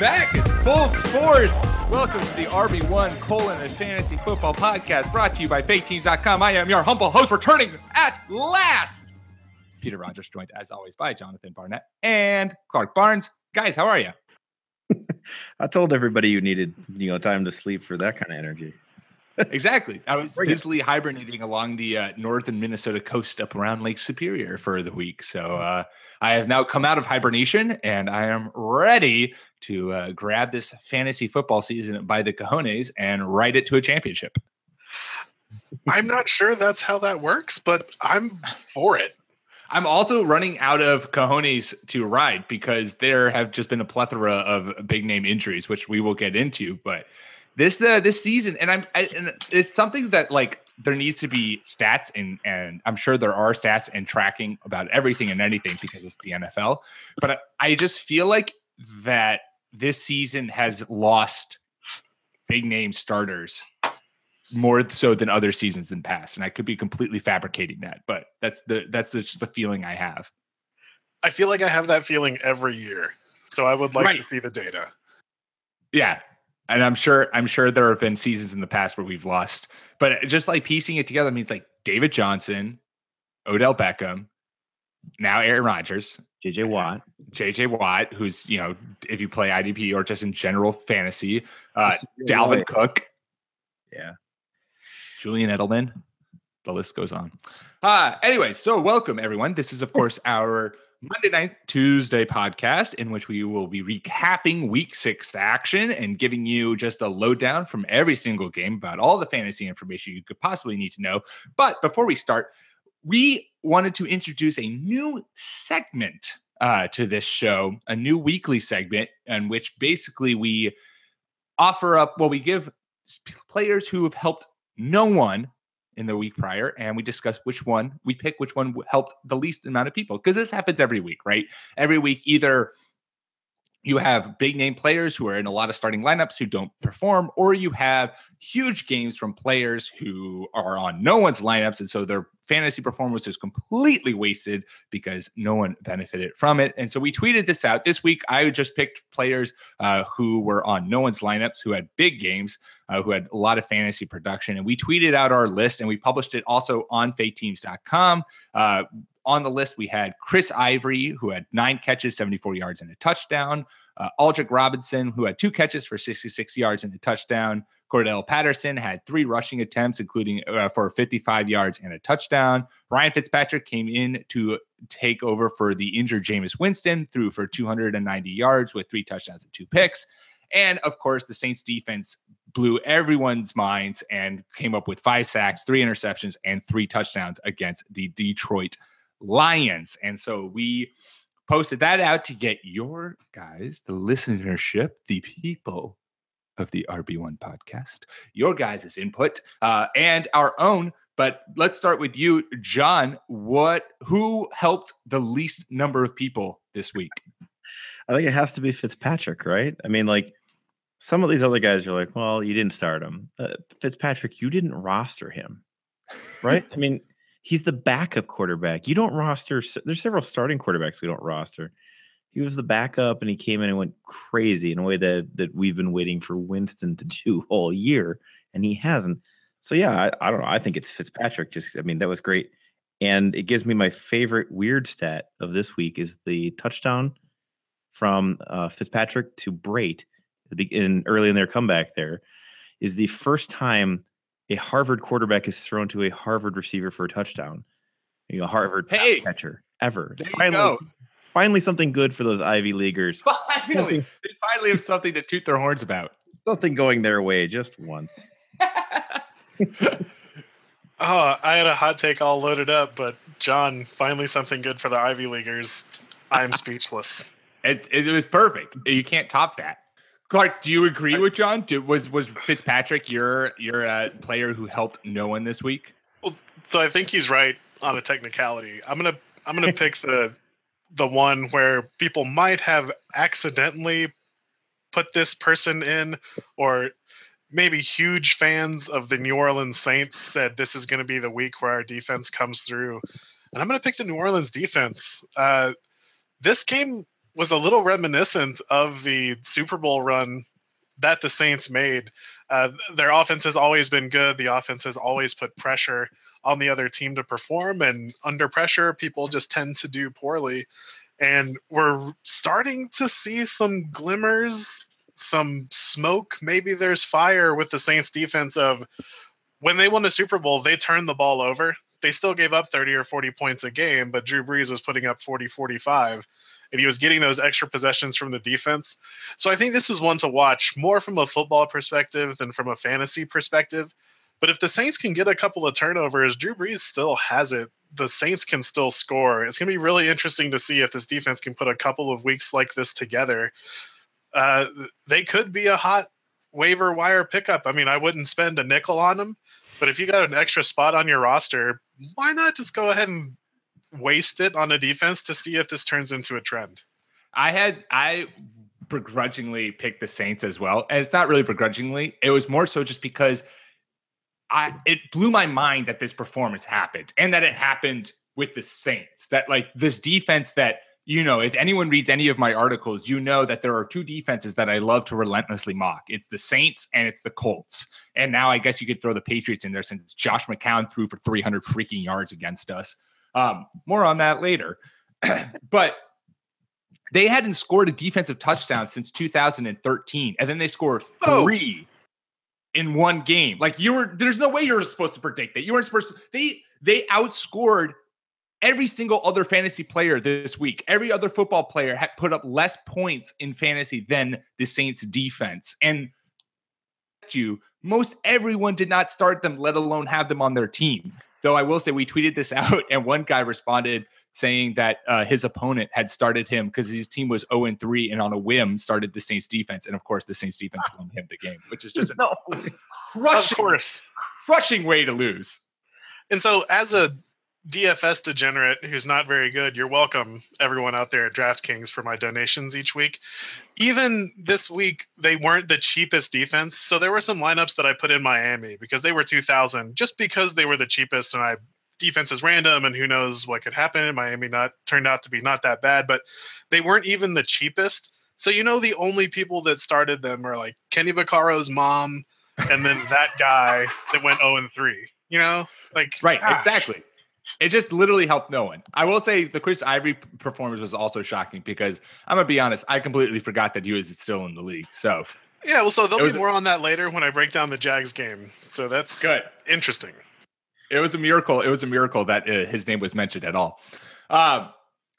Back in full force. Welcome to the RB1 colon and fantasy football podcast brought to you by faketeams.com. I am your humble host, returning at last. Peter Rogers, joined as always by Jonathan Barnett and Clark Barnes. Guys, how are you? I told everybody you needed, you know, time to sleep for that kind of energy. Exactly. I was busily hibernating along the uh, northern Minnesota coast up around Lake Superior for the week. So uh, I have now come out of hibernation and I am ready to uh, grab this fantasy football season by the cojones and ride it to a championship. I'm not sure that's how that works, but I'm for it. I'm also running out of cojones to ride because there have just been a plethora of big name injuries, which we will get into. But this uh, this season, and I'm I, and it's something that like there needs to be stats and and I'm sure there are stats and tracking about everything and anything because it's the NFL. But I, I just feel like that this season has lost big name starters more so than other seasons in past and i could be completely fabricating that but that's the that's the, just the feeling i have I feel like I have that feeling every year. So I would like Right. to see the data. yeah and i'm sure i'm sure there have been seasons in the past where we've lost but just like piecing it together means like david johnson odell beckham now aaron rodgers JJ Watt. jj watt who's you know if you play idp or just in general fantasy uh That's a real dalvin way. cook Yeah. Julian Edelman. The list goes on. Uh, anyway, so welcome everyone. This is, of course, our Monday night, Tuesday podcast in which we will be recapping week six action and giving you just a lowdown from every single game about all the fantasy information you could possibly need to know. But before we start, we wanted to introduce a new segment uh, to this show, a new weekly segment in which basically we offer up, well, we give players who have helped no one in the week prior and we discuss which one we pick which one helped the least amount of people because this happens every week right? Every week either you have big name players who are in a lot of starting lineups who don't perform or you have huge games from players who are on no one's lineups and so their fantasy performance is completely wasted because no one benefited from it and so we tweeted this out this week i just picked players uh, who were on no one's lineups who had big games uh, who had a lot of fantasy production. And we tweeted out our list and we published it also on faketeams.com. Uh, on the list, we had Chris Ivory, who had nine catches, 74 yards, and a touchdown. Uh, Aldrick Robinson, who had two catches for 66 yards and a touchdown. Cordarrelle Patterson had three rushing attempts, including uh, for 55 yards and a touchdown. Ryan Fitzpatrick came in to take over for the injured Jameis Winston, threw for 290 yards with three touchdowns and two picks. And of course, the Saints defense blew everyone's minds and came up with five sacks, three interceptions, and three touchdowns against the Detroit Lions. And so we posted that out to get your guys, the listenership, the people of the RB1 podcast, your guys' input uh, and our own. But let's start with you, John. What who helped the least number of people this week? I think it has to be Fitzpatrick, right? I mean, like some of these other guys are like, well, you didn't start him. Uh, Fitzpatrick, you didn't roster him, right? I mean, he's the backup quarterback. You don't roster. There's several starting quarterbacks we don't roster. He was the backup, and he came in and went crazy in a way that that we've been waiting for Winston to do all year, and he hasn't. So yeah, I, I don't know. I think it's Fitzpatrick. Just, I mean, that was great, and it gives me my favorite weird stat of this week is the touchdown from uh, Fitzpatrick to Brate in early in their comeback. There is the first time a Harvard quarterback is thrown to a Harvard receiver for a touchdown. You know, Harvard pass Hey! catcher. ever. There you Finally, go. finally something good for those Ivy Leaguers. Finally, they finally have something to toot their horns about. Something going their way just once. Oh, I had a hot take all loaded up, but John, finally something good for the Ivy Leaguers. I'm speechless. It, it was perfect. You can't top that. Clark, do you agree with John? Do, was was Fitzpatrick your your uh, player who helped no one this week? Well, so I think he's right on a technicality. I'm gonna I'm gonna pick the the one where people might have accidentally put this person in, or maybe huge fans of the New Orleans Saints said this is going to be the week where our defense comes through, and I'm going to pick the New Orleans defense. Uh, this game was a little reminiscent of the Super Bowl run that the Saints made. Uh, their offense has always been good. The offense has always put pressure on the other team to perform, and under pressure, people just tend to do poorly. And we're starting to see some glimmers, some smoke. Maybe there's fire with the Saints defense of when they won the Super Bowl, they turned the ball over. They still gave up 30 or 40 points a game, but Drew Brees was putting up 40, 45 and he was getting those extra possessions from the defense. So I think this is one to watch more from a football perspective than from a fantasy perspective. But if the Saints can get a couple of turnovers, Drew Brees still has it. The Saints can still score. It's going to be really interesting to see if this defense can put a couple of weeks like this together. Uh, they could be a hot waiver wire pickup. I mean, I wouldn't spend a nickel on them, but if you got an extra spot on your roster, why not just go ahead and waste it on a defense to see if this turns into a trend. I had I begrudgingly picked the Saints as well. And it's not really begrudgingly. It was more so just because I it blew my mind that this performance happened and that it happened with the Saints. That like this defense that you know, if anyone reads any of my articles, you know that there are two defenses that I love to relentlessly mock. It's the Saints and it's the Colts. And now I guess you could throw the Patriots in there since Josh McCown threw for 300 freaking yards against us. Um, more on that later. but they hadn't scored a defensive touchdown since 2013, and then they scored three oh. in one game. Like you were, there's no way you were supposed to predict that. You weren't supposed to. They they outscored every single other fantasy player this week. Every other football player had put up less points in fantasy than the Saints defense. And you, most everyone did not start them, let alone have them on their team. Though I will say we tweeted this out, and one guy responded saying that uh, his opponent had started him because his team was 0 and 3 and on a whim started the Saints defense. And of course, the Saints defense won him the game, which is just a no. crushing, crushing way to lose. And so, as a DFS degenerate who's not very good, you're welcome, everyone out there at DraftKings, for my donations each week. Even this week, they weren't the cheapest defense. So there were some lineups that I put in Miami because they were 2,000, just because they were the cheapest. And I defense is random, and who knows what could happen. Miami not turned out to be not that bad, but they weren't even the cheapest. So you know, the only people that started them are like Kenny Vaccaro's mom, and then that guy that went 0 and 3. You know, like right, gosh. exactly. It just literally helped no one. I will say the Chris Ivory performance was also shocking because I'm gonna be honest, I completely forgot that he was still in the league. So yeah, well, so there'll was, be more on that later when I break down the Jags game. So that's good, interesting. It was a miracle. It was a miracle that uh, his name was mentioned at all. Um,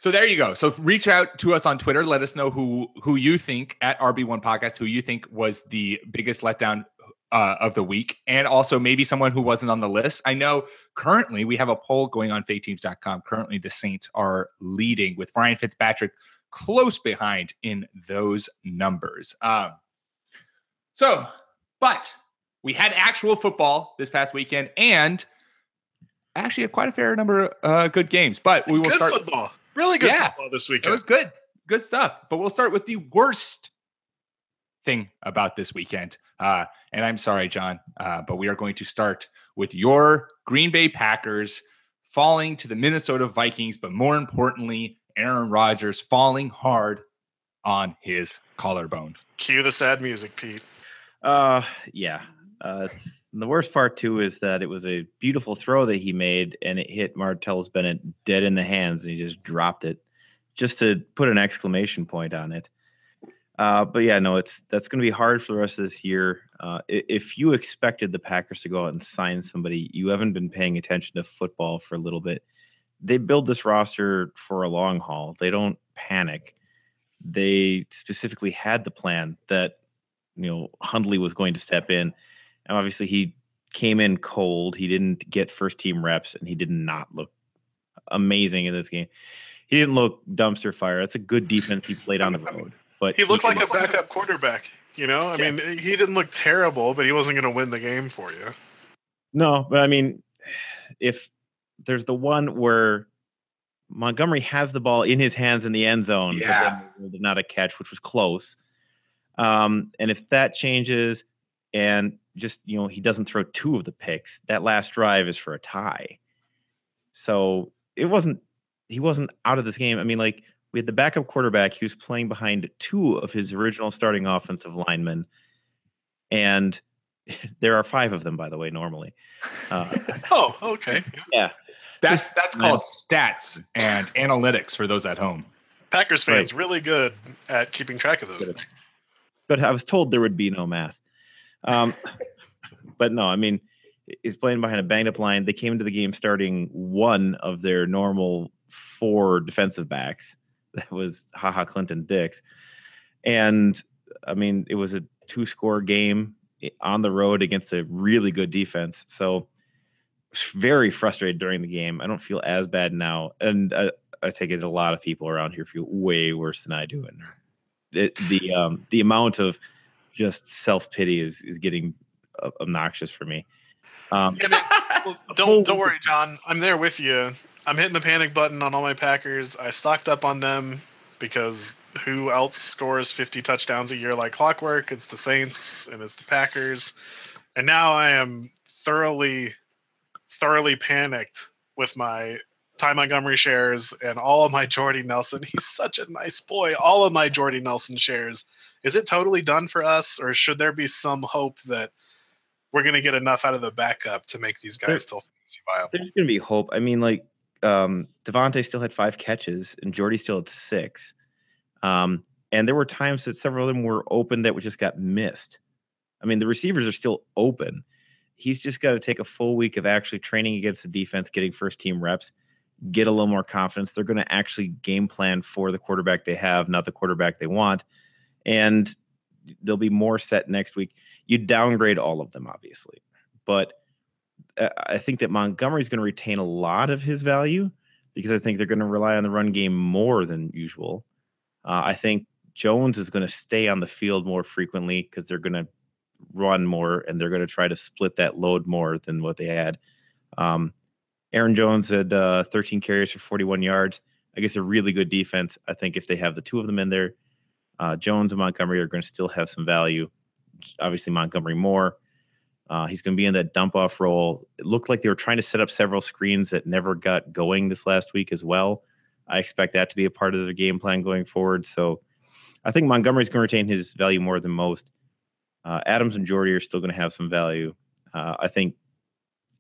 so there you go. So reach out to us on Twitter. Let us know who who you think at RB1 Podcast who you think was the biggest letdown uh, of the week, and also maybe someone who wasn't on the list. I know currently we have a poll going on faketeams.com. Currently, the Saints are leading with Ryan Fitzpatrick close behind in those numbers. Um, so, but we had actual football this past weekend and actually quite a fair number of uh, good games. But we will good start football. Really good Yeah. football this weekend. it was good. Good stuff. But we'll start with the worst thing about this weekend. Uh, and I'm sorry, John, uh, but we are going to start with your Green Bay Packers falling to the Minnesota Vikings, but more importantly, Aaron Rodgers falling hard on his collarbone. Cue the sad music, Pete. Uh, yeah. Uh, the worst part too is that it was a beautiful throw that he made, and it hit Martellus Bennett dead in the hands, and he just dropped it, just to put an exclamation point on it. Uh, but yeah, no, it's that's going to be hard for the rest of this year. Uh, if you expected the Packers to go out and sign somebody, you haven't been paying attention to football for a little bit, they build this roster for a long haul. They don't panic. They specifically had the plan that you know Hundley was going to step in, and obviously he came in cold. He didn't get first team reps, and he did not look amazing in this game. He didn't look dumpster fire. That's a good defense he played on the road, but He looked like a backup quarterback. You know, I Yeah. mean, he didn't look terrible, but he wasn't going to win the game for you. No, but I mean, if there's the one where Montgomery has the ball in his hands in the end zone, Yeah. but not a catch, which was close. Um, and if that changes, and just you know he doesn't throw two of the picks, that last drive is for a tie. So it wasn't he wasn't out of this game. I mean, like we had the backup quarterback, he was playing behind two of his original starting offensive linemen, and there are five of them, by the way, normally. Uh, Oh, okay. Yeah, that's Just- that's called stats and analytics for those at home. Packers fans really good at keeping track of those Good. things. but I was told there would be no math. Um, but no, I mean, he's playing behind a banged up line. They came into the game starting one of their normal four defensive backs. That was Ha Ha Clinton Dix. And I mean, it was a two score game on the road against a really good defense. So very frustrated during the game. I don't feel as bad now. And I, I take it a lot of people around here feel way worse than I do. And it, the um the amount of just self pity is is getting uh, obnoxious for me. Um, Yeah, man, don't don't worry, John. I'm there with you. I'm hitting the panic button on all my Packers. I stocked up on them because who else scores 50 touchdowns a year like clockwork? It's the Saints and it's the Packers. And now I am thoroughly, thoroughly panicked with my Ty Montgomery shares and all of my Jordy Nelson. He's such a nice boy. All of my Jordy Nelson shares. Is it totally done for us, or should there be some hope that we're going to get enough out of the backup to make these guys still fantasy viable? there's going to be hope. I mean, like um, Davante still had five catches, and Jordy still had six. Um, and there were times that several of them were open that we just got missed. I mean, the receivers are still open. He's just got to take a full week of actually training against the defense, getting first team reps, get a little more confidence. They're going to actually game plan for the quarterback they have, not the quarterback they want. And they'll be more set next week. You downgrade all of them, obviously, but uh, I think that Montgomery's going to retain a lot of his value because I think they're going to rely on the run game more than usual. Uh, I think Jones is going to stay on the field more frequently because they're going to run more and they're going to try to split that load more than what they had. Um, Aaron Jones had uh, 13 carries for 41 yards. I guess a really good defense. I think if they have the two of them in there, uh, Jones and Montgomery are going to still have some value. Obviously, Montgomery Moore. Uh, he's going to be in that dump off role. It looked like they were trying to set up several screens that never got going this last week as well. I expect that to be a part of their game plan going forward. So I think Montgomery's going to retain his value more than most. Uh, Adams and Jordy are still going to have some value. Uh, I think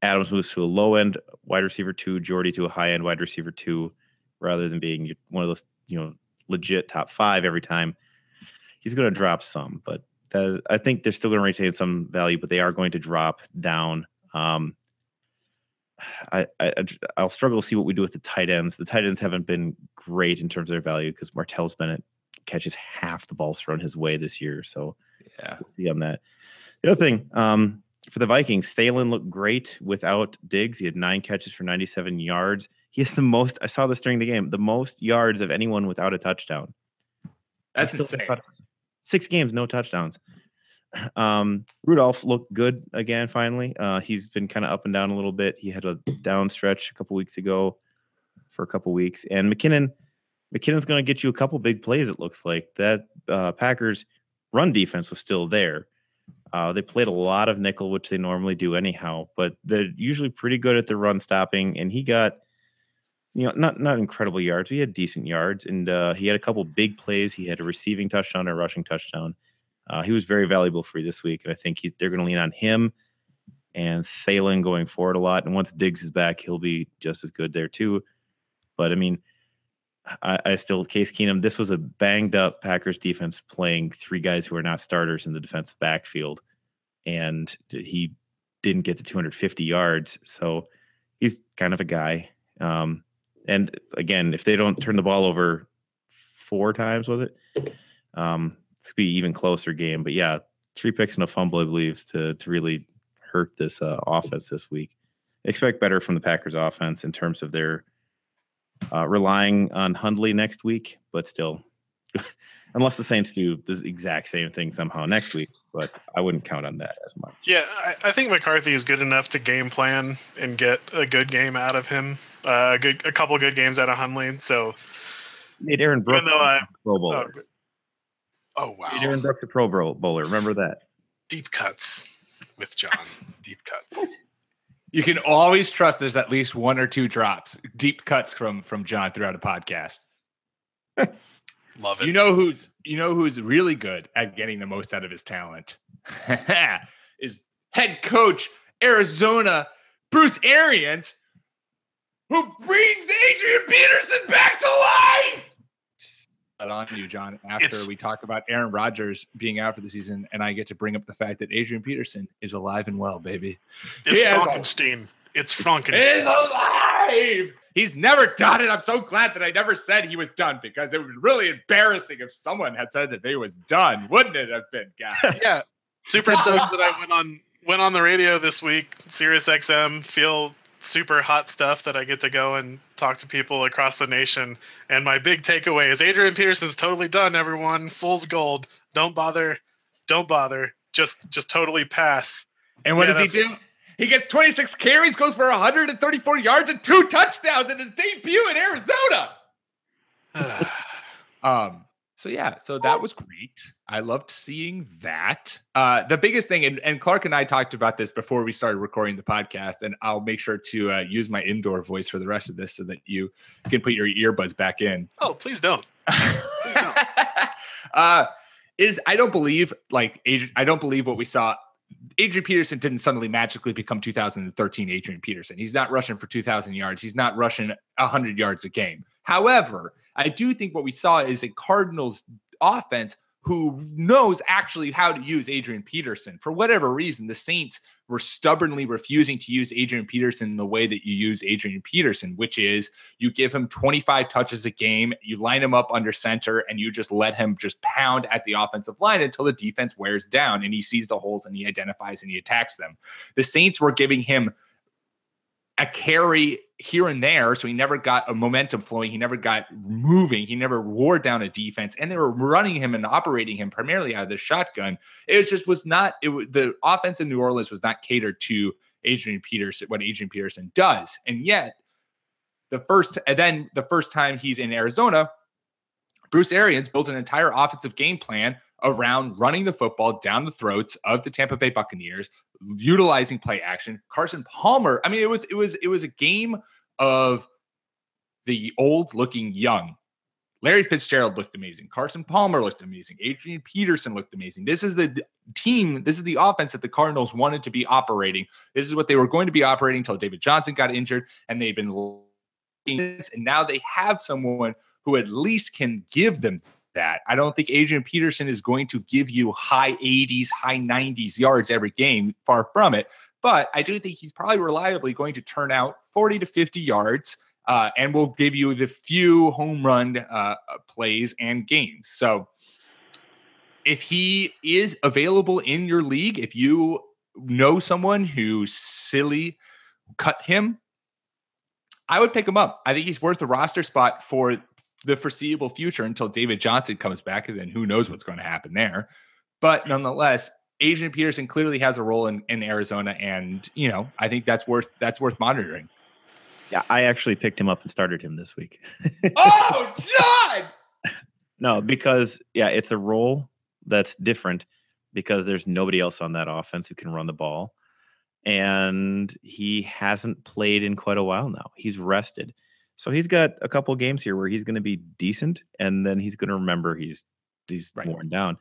Adams moves to a low end wide receiver two, Jordy to a high end wide receiver two, rather than being one of those, you know, legit top five every time. He's going to drop some, but that, I think they're still going to retain some value, but they are going to drop down. Um, I, I I'll struggle to see what we do with the tight ends. The tight ends haven't been great in terms of their value because Martellus Bennett catches half the balls thrown his way this year. So Yeah. we'll see on that. The other thing, um, for the Vikings, Thielen looked great without Diggs. He had nine catches for 97 yards. He has the most, I saw this during the game, the most yards of anyone without a touchdown. That's Still insane. Six games, no touchdowns. Um, Rudolph looked good again. Finally, uh, he's been kind of up and down a little bit. He had a down stretch a couple weeks ago for a couple weeks, and McKinnon, McKinnon's going to get you a couple big plays. It looks like that uh, Packers run defense was still there. Uh, they played a lot of nickel, which they normally do anyhow, but they're usually pretty good at the run stopping. And he got, you know, not not incredible yards. He had decent yards, and uh, he had a couple big plays. He had a receiving touchdown, a rushing touchdown. Uh, he was very valuable for you this week, and I think he, they're going to lean on him and Thielen going forward a lot. And once Diggs is back, he'll be just as good there too. But I mean, I, I still Case Keenum. This was a banged up Packers defense playing three guys who are not starters in the defensive backfield, and he didn't get to 250 yards. So he's kind of a guy. Um, And again, if they don't turn the ball over four times, was it? Um, it's gonna be even closer game. But yeah, three picks and a fumble, I believe, to to really hurt this uh, offense this week. Expect better from the Packers offense in terms of their uh, relying on Hundley next week, but still, unless the Saints do the exact same thing somehow next week, but I wouldn't count on that as much. Yeah, I, I think McCarthy is good enough to game plan and get a good game out of him. Uh, a good, a couple good games out of Hundley. So, Made Aaron Brooks though Pro oh, Bowler. good. oh wow, Made Aaron Brooks a Pro Bowl- Bowler. Remember that? deep cuts with John. Deep cuts. You can always trust there's at least one or two drops, deep cuts from from John throughout a podcast. Love it. You know who's you know who's really good at getting the most out of his talent is head coach Arizona Bruce Arians, who brings Adrian Peterson back to life. But on you, John. After It's- we talk about Aaron Rodgers being out for the season, and I get to bring up the fact that Adrian Peterson is alive and well, baby. it's He has a- Frankenstein. It's is Frankenstein. alive. He's never done it. I'm so glad that I never said he was done because it was really embarrassing if someone had said that they was done, wouldn't it have been, guys? yeah, super stoked that I went on went on the radio this week. Sirius XM. Feel super hot stuff that I get to go and talk to people across the nation. And my big takeaway is Adrian Peterson's totally done. Everyone, fool's gold. Don't bother. Don't bother. Just just totally pass. And what Yeah, does he do? He gets 26 carries, goes for 134 yards and two touchdowns in his debut in Arizona. Um, so yeah, so that was great. I loved seeing that. Uh, the biggest thing, and, and Clark and I talked about this before we started recording the podcast, and I'll make sure to uh, use my indoor voice for the rest of this so that you can put your earbuds back in. oh, please don't. don't. uh, is I don't believe like I don't believe what we saw. Adrian Peterson didn't suddenly magically become 2013 Adrian Peterson. He's not rushing for 2,000 yards. He's not rushing 100 yards a game. However, I do think what we saw is a Cardinals offense who knows actually how to use Adrian Peterson. For whatever reason, the Saints were stubbornly refusing to use Adrian Peterson the way that you use Adrian Peterson, which is you give him 25 touches a game, you line him up under center, and you just let him just pound at the offensive line until the defense wears down and he sees the holes and he identifies and he attacks them. The Saints were giving him a carry here and there. So he never got a momentum flowing. He never got moving. He never wore down a defense. And they were running him and operating him primarily out of the shotgun. It just was not, it was, the offense in New Orleans was not catered to Adrian Peterson, what Adrian Peterson does. And yet, the first, and then the first time he's in Arizona, Bruce Arians builds an entire offensive game plan around running the football down the throats of the Tampa Bay Buccaneers, utilizing play action. Carson Palmer, I mean, it was it was it was a game of the old looking young. Larry Fitzgerald looked amazing. Carson Palmer looked amazing. Adrian Peterson looked amazing. This is the team, this is the offense that the Cardinals wanted to be operating. This is what they were going to be operating until David Johnson got injured, and they've been and now they have someone who at least can give them that. I don't think Adrian Peterson is going to give you high 80s, high 90s yards every game, far from it. But I do think he's probably reliably going to turn out 40 to 50 yards uh, and will give you the few home run uh, plays and games. So if he is available in your league, if you know someone who silly cut him, I would pick him up. I think he's worth a roster spot for the foreseeable future until David Johnson comes back, and then who knows what's going to happen there. But nonetheless, Adrian Peterson clearly has a role in, in Arizona, and you know I think that's worth that's worth monitoring. Yeah, I actually picked him up and started him this week. oh, God! No, because yeah, it's a role that's different because there's nobody else on that offense who can run the ball. And he hasn't played in quite a while now. He's rested. So he's got a couple games here where he's going to be decent and then he's going to remember he's he's Right. worn down.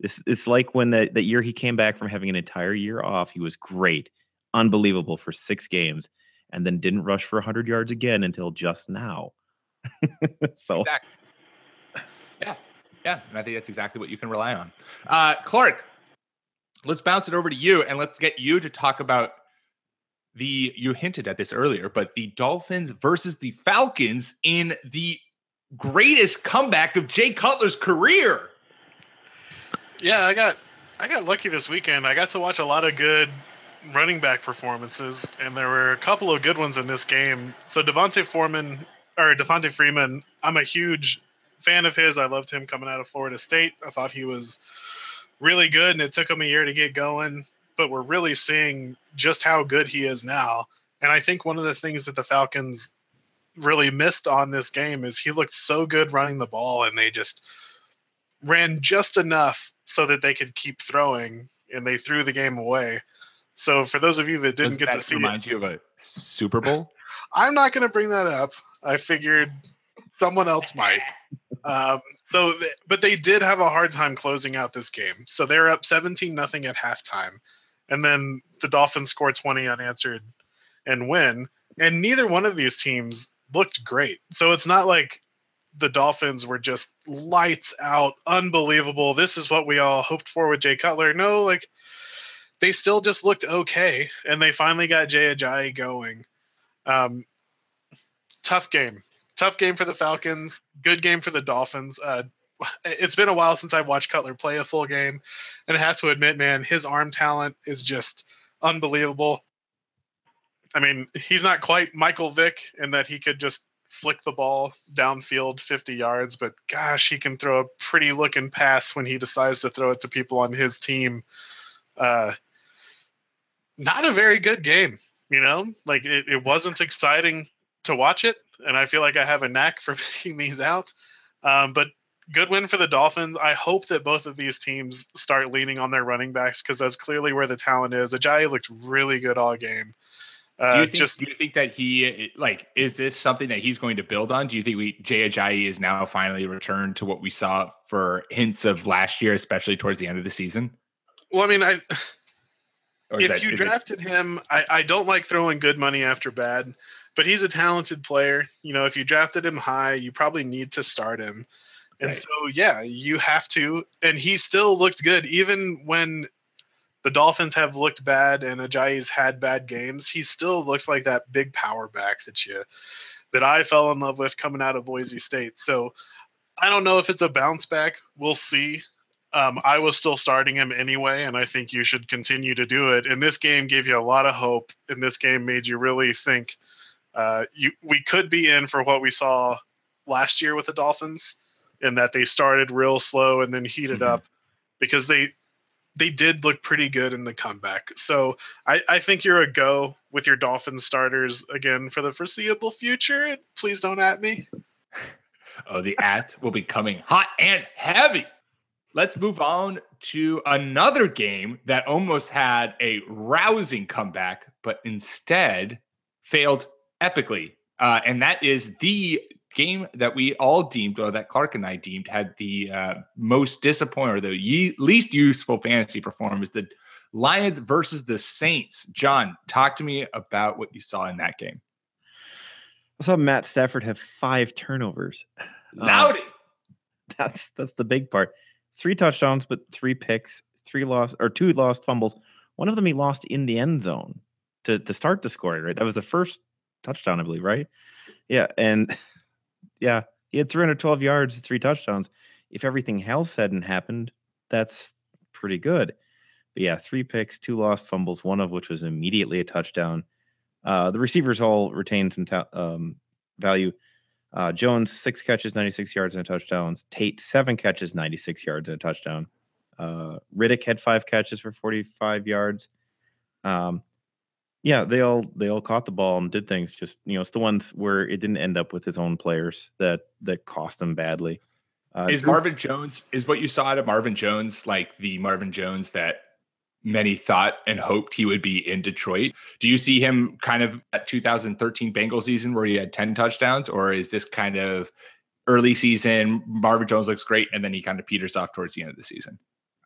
It's it's like when that that year he came back from having an entire year off, he was great, unbelievable for 6 games and then didn't rush for 100 yards again until just now. so Exactly. Yeah, yeah, and I think that's exactly what you can rely on. Uh, Clark, let's bounce it over to you, and let's get you to talk about the you hinted at this earlier, but the Dolphins versus the Falcons in the greatest comeback of Jay Cutler's career. Yeah, I got I got lucky this weekend. I got to watch a lot of good running back performances, and there were a couple of good ones in this game. So Devontae Foreman or Devonta Freeman, I'm a huge fan of his. I loved him coming out of Florida State. I thought he was really good, and it took him a year to get going. But we're really seeing just how good he is now. And I think one of the things that the Falcons really missed on this game is he looked so good running the ball, and they just ran just enough so that they could keep throwing, and they threw the game away. So for those of you that didn't Does get to that see it, remind you of a Super Bowl? I'm not going to bring that up. I figured someone else might. Um, so, th- but they did have a hard time closing out this game. So they're up 17 nothing at halftime, and then the Dolphins score 20 unanswered and win. And neither one of these teams looked great. So it's not like the Dolphins were just lights out, unbelievable. This is what we all hoped for with Jay Cutler. No, like they still just looked okay, and they finally got Jay Ajayi going. Um, tough game, tough game for the Falcons. Good game for the Dolphins. Uh, it's been a while since I've watched Cutler play a full game, and I have to admit, man, his arm talent is just unbelievable. I mean, he's not quite Michael Vick in that he could just flick the ball downfield 50 yards, but gosh, he can throw a pretty looking pass when he decides to throw it to people on his team. Uh, not a very good game, you know, like it, it wasn't exciting to watch it. And I feel like I have a knack for picking these out. Um, but good win for the Dolphins. I hope that both of these teams start leaning on their running backs because that's clearly where the talent is. Ajayi looked really good all game. Uh, do you think, just do you think that he like is this something that he's going to build on? Do you think we Jay Ajayi is now finally returned to what we saw for hints of last year, especially towards the end of the season? well, I mean, I if that- you is it- drafted him, I, I don't like throwing good money after bad, but he's a talented player. You know, if you drafted him high, you probably need to start him. And Right. so, yeah, you have to. And he still looked good, even when the Dolphins have looked bad and Ajayi's had bad games. He still looks like that big power back that you that I fell in love with coming out of Boise State. So I don't know if it's a bounce back. We'll see. Um, I was still starting him anyway, and I think you should continue to do it. And this game gave you a lot of hope, and this game made you really think uh, you we could be in for what we saw last year with the Dolphins, in that they started real slow and then heated Mhm. up because they they did look pretty good in the comeback. So I, I think you're a go with your Dolphin starters again for the foreseeable future. Please don't at me. Oh, the at will be coming hot and heavy. Let's move on to another game that almost had a rousing comeback, but instead failed epically. Uh, and that is the game that we all deemed, or that Clark and I deemed, had the uh, most disappointing or the ye- least useful fantasy performance the Lions versus the Saints. John, talk to me about what you saw in that game. I saw Matt Stafford have five turnovers. Uh, Loudy. that's that's the big part. Three touchdowns, but three picks, three lost or two lost fumbles. One of them he lost in the end zone to to start the scoring. Right, that was the first touchdown, I believe. Right? Yeah, and yeah, he had 312 yards, three touchdowns. If everything else hadn't happened, that's pretty good. But yeah, three picks, two lost fumbles, one of which was immediately a touchdown. Uh, the receivers all retained some ta- um, value. Uh, Jones, six catches, 96 yards and a touchdown. Tate, seven catches, 96 yards and a touchdown. Uh, Riddick had five catches for 45 yards. Um, yeah, they all they all caught the ball and did things. Just you know, it's the ones where it didn't end up with his own players that that cost him badly. Uh, is Marvin Jones is what you saw out of Marvin Jones like the Marvin Jones that many thought and hoped he would be in Detroit? Do you see him kind of at 2013 Bengals season where he had 10 touchdowns, or is this kind of early season Marvin Jones looks great and then he kind of peters off towards the end of the season?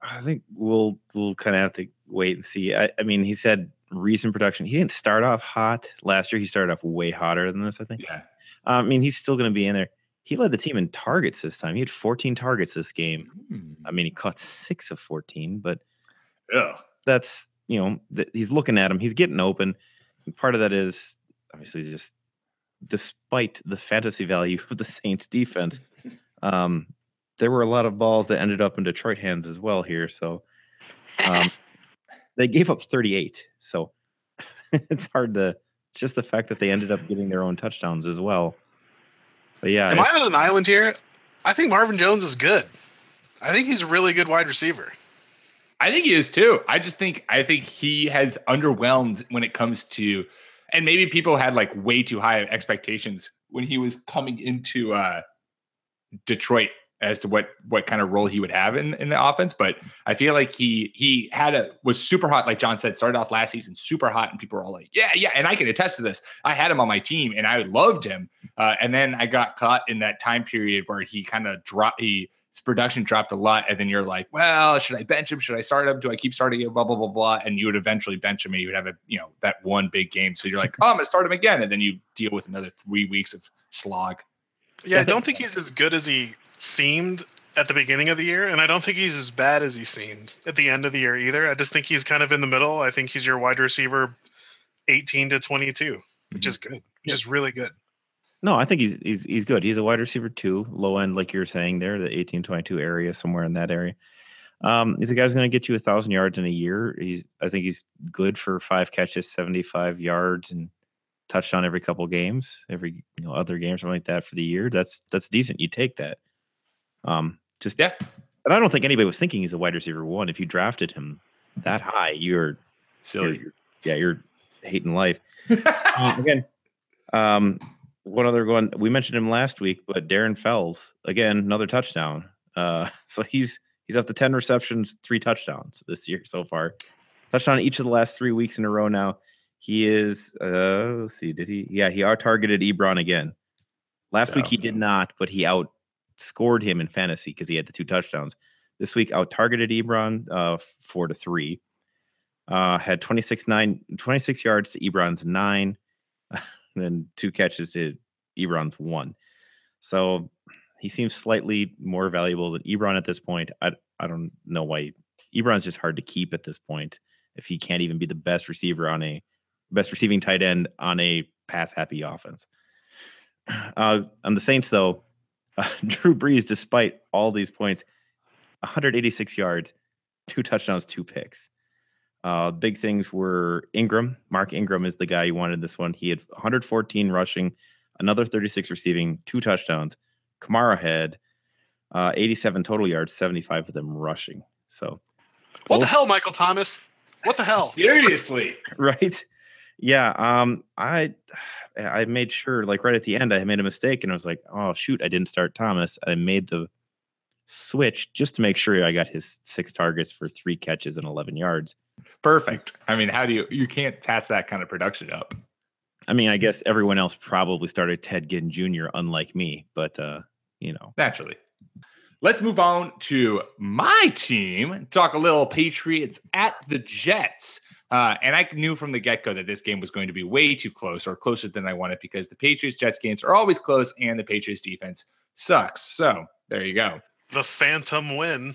I think we'll we'll kind of have to wait and see. I, I mean, he said recent production. He didn't start off hot last year. He started off way hotter than this. I think. Yeah. I mean, he's still going to be in there. He led the team in targets this time. He had 14 targets this game. I mean, he caught six of 14, but yeah, that's you know th- he's looking at him. He's getting open. part of that is obviously just despite the fantasy value of the Saints defense, um, there were a lot of balls that ended up in Detroit hands as well here. So um, they gave up 38. So it's hard to. It's just the fact that they ended up getting their own touchdowns as well. But yeah, Am I it's- on an island here? I think Marvin Jones is good. I think he's a really good wide receiver. I think he is too. I just think I think he has underwhelmed when it comes to, and maybe people had like way too high expectations when he was coming into uh, Detroit as to what what kind of role he would have in, in the offense. But I feel like he he had a was super hot, like John said, started off last season super hot, and people were all like, yeah, yeah. And I can attest to this. I had him on my team, and I loved him. Uh, and then I got caught in that time period where he kind of dropped. He his production dropped a lot, and then you're like, well, should I bench him? Should I start him? Do I keep starting him? Blah blah blah blah. And you would eventually bench him, and you would have a you know that one big game. So you're like, oh, I'm gonna start him again, and then you deal with another three weeks of slog. Yeah, I don't think he's as good as he seemed at the beginning of the year, and I don't think he's as bad as he seemed at the end of the year either. I just think he's kind of in the middle. I think he's your wide receiver 18 to 22, which is good, which is really good. No, I think he's he's he's good. He's a wide receiver too, low end, like you're saying there, the 18, 22 area, somewhere in that area. Um, he's a guy who's going to get you a thousand yards in a year. He's I think he's good for five catches, 75 yards, and touchdown every couple games, every you know other game, something like that for the year. That's that's decent. You take that. Um, just Yeah. and I don't think anybody was thinking he's a wide receiver one. If you drafted him that high, you're Silly. you're- yeah, you're hating life. Uh, again, um, one other one we mentioned him last week, but Darren Fells again, another touchdown. Uh, so he's he's up to ten receptions, three touchdowns this year so far. Touchdown each of the last three weeks in a row now. He is uh let's see, did he? Yeah, he out targeted Ebron again. Last week he did not, but he outscored him in fantasy because he had the two touchdowns. This week out targeted Ebron uh four to three. Uh had 26 nine 26 yards to Ebron's nine, then two catches to Ebron's one. So he seems slightly more valuable than Ebron at this point. I I don't know why Ebron's just hard to keep at this point if he can't even be the best receiver on a best receiving tight end on a pass happy offense. Uh, on the Saints, though, uh, Drew Brees, despite all these points, 186 yards, two touchdowns, two picks. Uh, big things were Ingram. Mark Ingram is the guy you wanted this one. He had 114 rushing, another 36 receiving, two touchdowns. Kamara had uh, 87 total yards, 75 of them rushing. So, What the hell, Michael Thomas? What the hell? Seriously. right? Yeah. Um, I I made sure, like right at the end, I made a mistake, and I was like, "Oh shoot, I didn't start Thomas." I made the switch just to make sure I got his six targets for three catches and 11 yards. Perfect. I mean, how do you you can't pass that kind of production up? I mean, I guess everyone else probably started Ted Ginn Jr. unlike me, but uh, you know, Naturally. Let's move on to my team. Talk a little Patriots at the Jets. Uh, and I knew from the get go that this game was going to be way too close or closer than I wanted because the Patriots Jets games are always close and the Patriots defense sucks. So there you go. The Phantom win.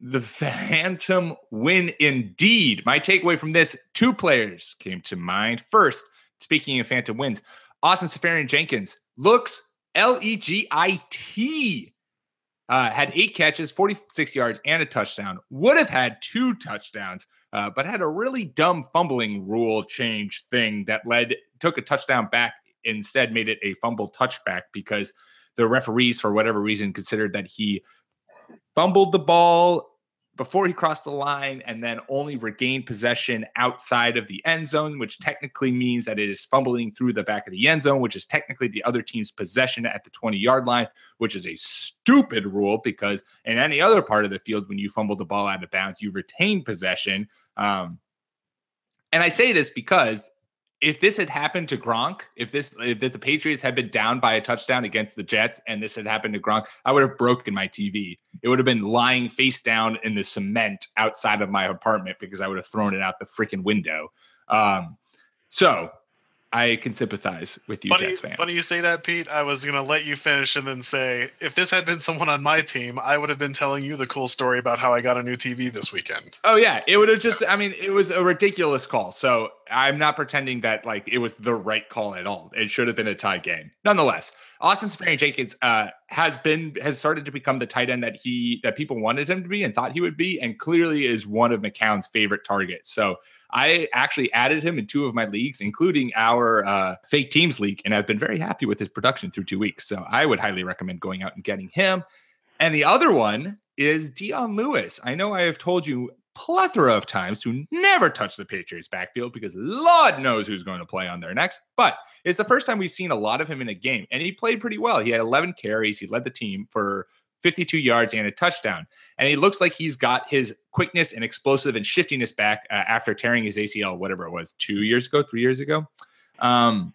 The Phantom win indeed. My takeaway from this two players came to mind. First, speaking of Phantom wins, Austin Seferian Jenkins looks L E G I T. Uh, had eight catches, 46 yards, and a touchdown. Would have had two touchdowns, uh, but had a really dumb fumbling rule change thing that led, took a touchdown back, instead made it a fumble touchback because the referees, for whatever reason, considered that he fumbled the ball before he crossed the line and then only regained possession outside of the end zone, which technically means that it is fumbling through the back of the end zone, which is technically the other team's possession at the 20 yard line, which is a stupid rule because in any other part of the field, when you fumble the ball out of bounds, you retain possession. Um, and I say this because if this had happened to Gronk, if this if the Patriots had been down by a touchdown against the Jets and this had happened to Gronk, I would have broken my TV. It would have been lying face down in the cement outside of my apartment because I would have thrown it out the freaking window. Um, so I can sympathize with you, Funny, Jets fans. funny you say that, Pete. I was gonna let you finish and then say, if this had been someone on my team, I would have been telling you the cool story about how I got a new TV this weekend. Oh yeah, it would have just. I mean, it was a ridiculous call. So I'm not pretending that like it was the right call at all. It should have been a tie game. Nonetheless, Austin Seferian Jenkins uh, has been has started to become the tight end that he that people wanted him to be and thought he would be, and clearly is one of McCown's favorite targets. So I actually added him in two of my leagues, including our uh, fake teams league, and I've been very happy with his production through two weeks. So I would highly recommend going out and getting him. And the other one is Dion Lewis. I know I have told you plethora of times to never touch the Patriots backfield because Lord knows who's going to play on there next. But it's the first time we've seen a lot of him in a game, and he played pretty well. He had 11 carries, he led the team for 52 yards and a touchdown. And he looks like he's got his quickness and explosive and shiftiness back uh, after tearing his ACL, whatever it was, two years ago, three years ago. Um,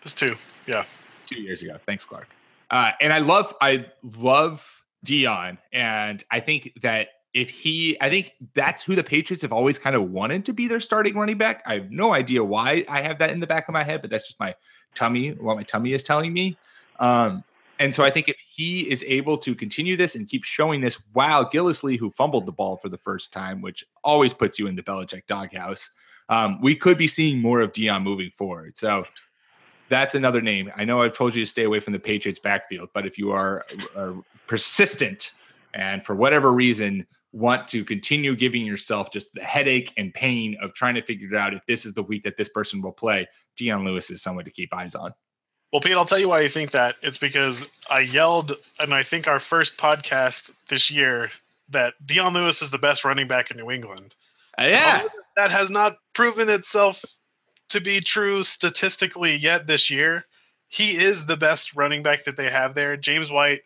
Just two. Yeah. two years ago. Thanks, Clark. Uh, and I love, I love Dion, and I think that if he, I think that's who the Patriots have always kind of wanted to be their starting running back. I have no idea why I have that in the back of my head, but that's just my tummy, what my tummy is telling me. Um, and so I think if he is able to continue this and keep showing this, while Gillislee, who fumbled the ball for the first time, which always puts you in the Belichick doghouse, um, we could be seeing more of Dion moving forward. So that's another name. I know I've told you to stay away from the Patriots backfield, but if you are uh, persistent and for whatever reason want to continue giving yourself just the headache and pain of trying to figure out if this is the week that this person will play, Dion Lewis is someone to keep eyes on. Well, Pete, I'll tell you why I think that. It's because I yelled, and I think our first podcast this year, that Dion Lewis is the best running back in New England. Uh, yeah. That has not proven itself to be true statistically yet this year. He is the best running back that they have there. James White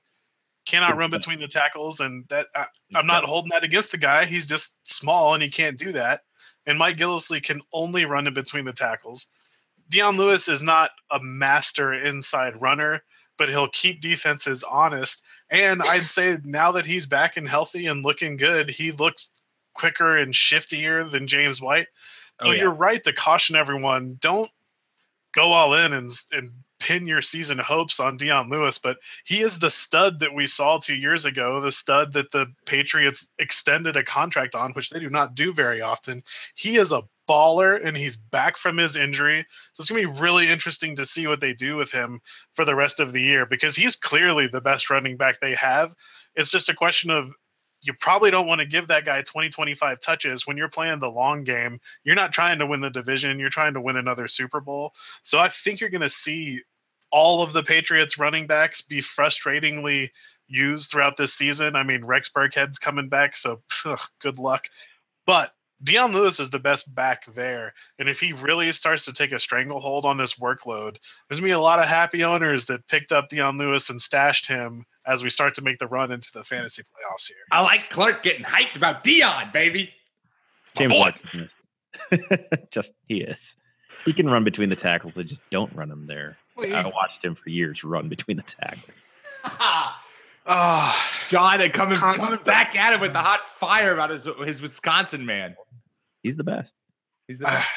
cannot run between the tackles, and that I, I'm not holding that against the guy. He's just small and he can't do that. And Mike Gillislee can only run in between the tackles. Dion Lewis is not a master inside runner, but he'll keep defenses honest. And I'd say now that he's back and healthy and looking good, he looks quicker and shiftier than James White. So Oh, yeah. you're right to caution everyone: don't go all in and and pin your season hopes on Dion Lewis. But he is the stud that we saw two years ago, the stud that the Patriots extended a contract on, which they do not do very often. He is a baller and he's back from his injury. So it's going to be really interesting to see what they do with him for the rest of the year because he's clearly the best running back they have. It's just a question of you probably don't want to give that guy 20 25 touches when you're playing the long game. You're not trying to win the division, you're trying to win another Super Bowl. So I think you're going to see all of the Patriots running backs be frustratingly used throughout this season. I mean, Rex Burkhead's coming back, so ugh, good luck. But Dion Lewis is the best back there. And if he really starts to take a stranglehold on this workload, there's going to be a lot of happy owners that picked up Dion Lewis and stashed him as we start to make the run into the fantasy playoffs here. I like Clark getting hyped about Dion, baby. James boy. Just he is. He can run between the tackles. They just don't run him there. Well, I he- watched him for years run between the tackles. Ah, John and coming, Wisconsin- coming back at him with the hot fire about his his Wisconsin man. He's the best. He's the best.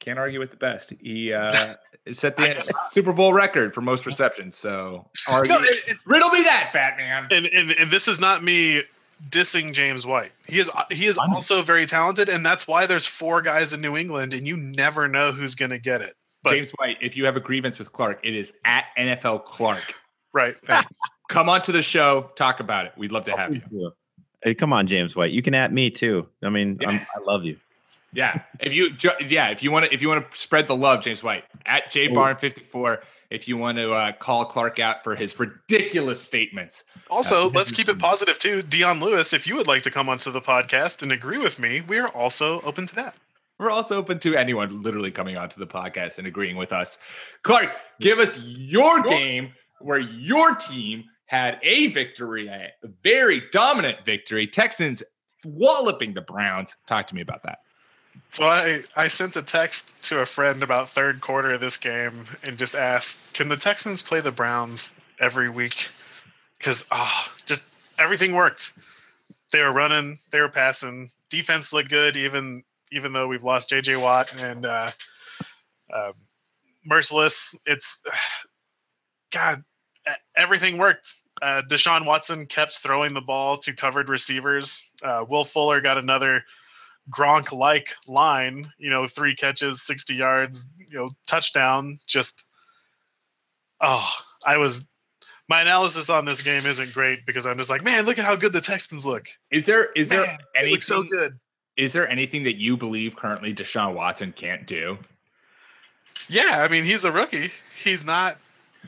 Can't argue with the best. He uh, set the just- Super Bowl record for most receptions. So argue. no, it- it- riddle me that, Batman. and, and and this is not me dissing James White. He is he is I'm- also very talented, and that's why there's four guys in New England, and you never know who's going to get it. But James White, if you have a grievance with Clark, it is at NFL Clark. right, thanks. Come on to the show, talk about it. We'd love to have you. Hey, come on, James White. You can at me too. I mean, I'm, Yes. I love you. Yeah, if you yeah, if you want to if you want to spread the love, James White at J Barn fifty four. If you want to uh, call Clark out for his ridiculous statements, Also, let's keep it positive too. Dion Lewis, if you would like to come onto the podcast and agree with me, we are also open to that. we're also open to anyone literally coming onto the podcast and agreeing with us. Clark, give us your game where your team had a victory, a very dominant victory. Texans walloping the Browns. Talk to me about that. So I, I sent a text to a friend about third quarter of this game and just asked, can the Texans play the Browns every week? Because ah, just everything worked. They were running, they were passing. Defense looked good, even even though we've lost J.J. Watt and uh, uh, Mercilus. It's God, everything worked. Uh, Deshaun Watson kept throwing the ball to covered receivers. Uh, Will Fuller got another Gronk like line, you know, three catches, 60 yards, you know, touchdown. Just, oh, I was, my analysis on this game isn't great because I'm just like, man, look at how good the Texans look. Is there is there Man, they anything look so good. Is there anything that you believe currently Deshaun Watson can't do? Yeah, I mean, he's a rookie. He's not.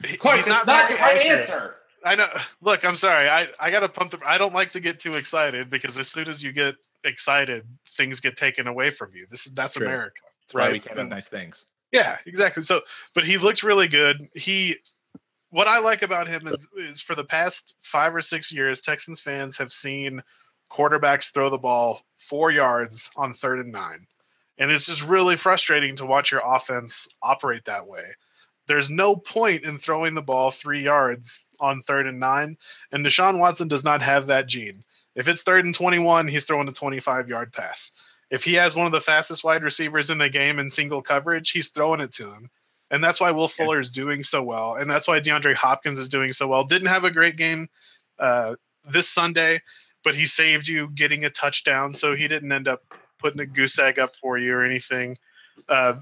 he- Clark, he's that's not not the right accurate. answer. I know. Look, I'm sorry. I, I got to pump the. I don't like to get too excited because as soon as you get excited, things get taken away from you. This is that's True. America. That's why we Right, can't so- have nice things. Yeah, exactly. So, but he looked really good. He, what I like about him is, is for the past five or six years, Texans fans have seen quarterbacks throw the ball four yards on third and nine. And it's just really frustrating to watch your offense operate that way. There's no point in throwing the ball three yards on third and nine. And Deshaun Watson does not have that gene. If it's third and 21, he's throwing a 25 yard pass. If he has one of the fastest wide receivers in the game in single coverage, he's throwing it to him. And that's why Will Fuller is doing so well. And that's why DeAndre Hopkins is doing so well. Didn't have a great game uh, this Sunday, but he saved you getting a touchdown. So he didn't end up putting a goose egg up for you or anything. Uh,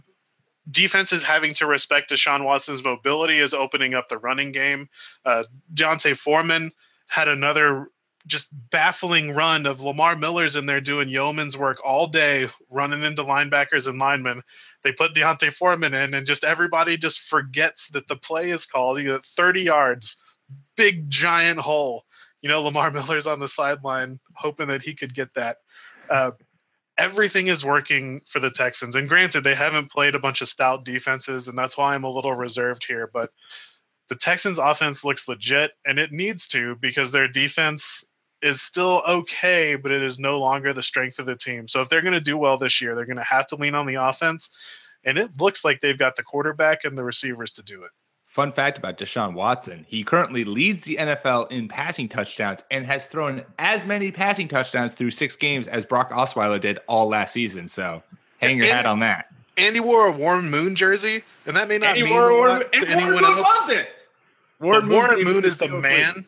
defenses having to respect Deshaun Watson's mobility is opening up the running game. Uh, D'Onta Foreman had another just baffling run of Lamar Miller's in there doing yeoman's work all day, running into linebackers and linemen. They put D'Onta Foreman in, and just everybody just forgets that the play is called. You got 30 yards, big giant hole. You know, Lamar Miller's on the sideline hoping that he could get that. Uh, everything is working for the Texans. And granted, they haven't played a bunch of stout defenses, and that's why I'm a little reserved here. But the Texans' offense looks legit, and it needs to because their defense is still okay, but it is no longer the strength of the team. So if they're going to do well this year, they're going to have to lean on the offense. And it looks like they've got the quarterback and the receivers to do it. Fun fact about Deshaun Watson: he currently leads the NFL in passing touchdowns and has thrown as many passing touchdowns through six games as Brock Osweiler did all last season. So hang your And- hat on that. Andy wore a Warren Moon jersey, and that may not he mean wore- a Warren- to anyone Moon else. loved it. Warren, Warren Moon is the man.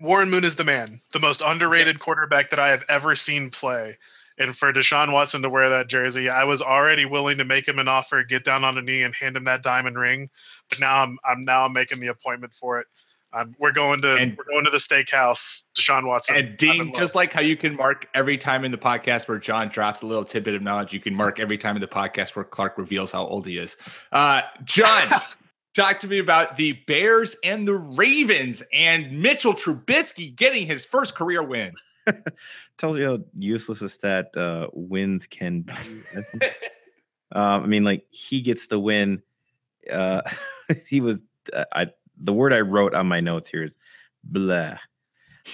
Warren Moon is the man, the most underrated quarterback that I have ever seen play. And for Deshaun Watson to wear that jersey, I was already willing to make him an offer, get down on a knee, and hand him that diamond ring. But now I'm, I'm now making the appointment for it. Um, we're going to And- we're going to the steakhouse. Deshaun Watson And ding, just like how you can mark every time in the podcast where John drops a little tidbit of knowledge, you can mark every time in the podcast where Clark reveals how old he is. Uh, John, talk to me about the Bears and the Ravens and Mitchell Trubisky getting his first career win. tells you how useless a stat uh, wins can be. um, I mean, like he gets the win. Uh, he was. Uh, I the word I wrote on my notes here is blah.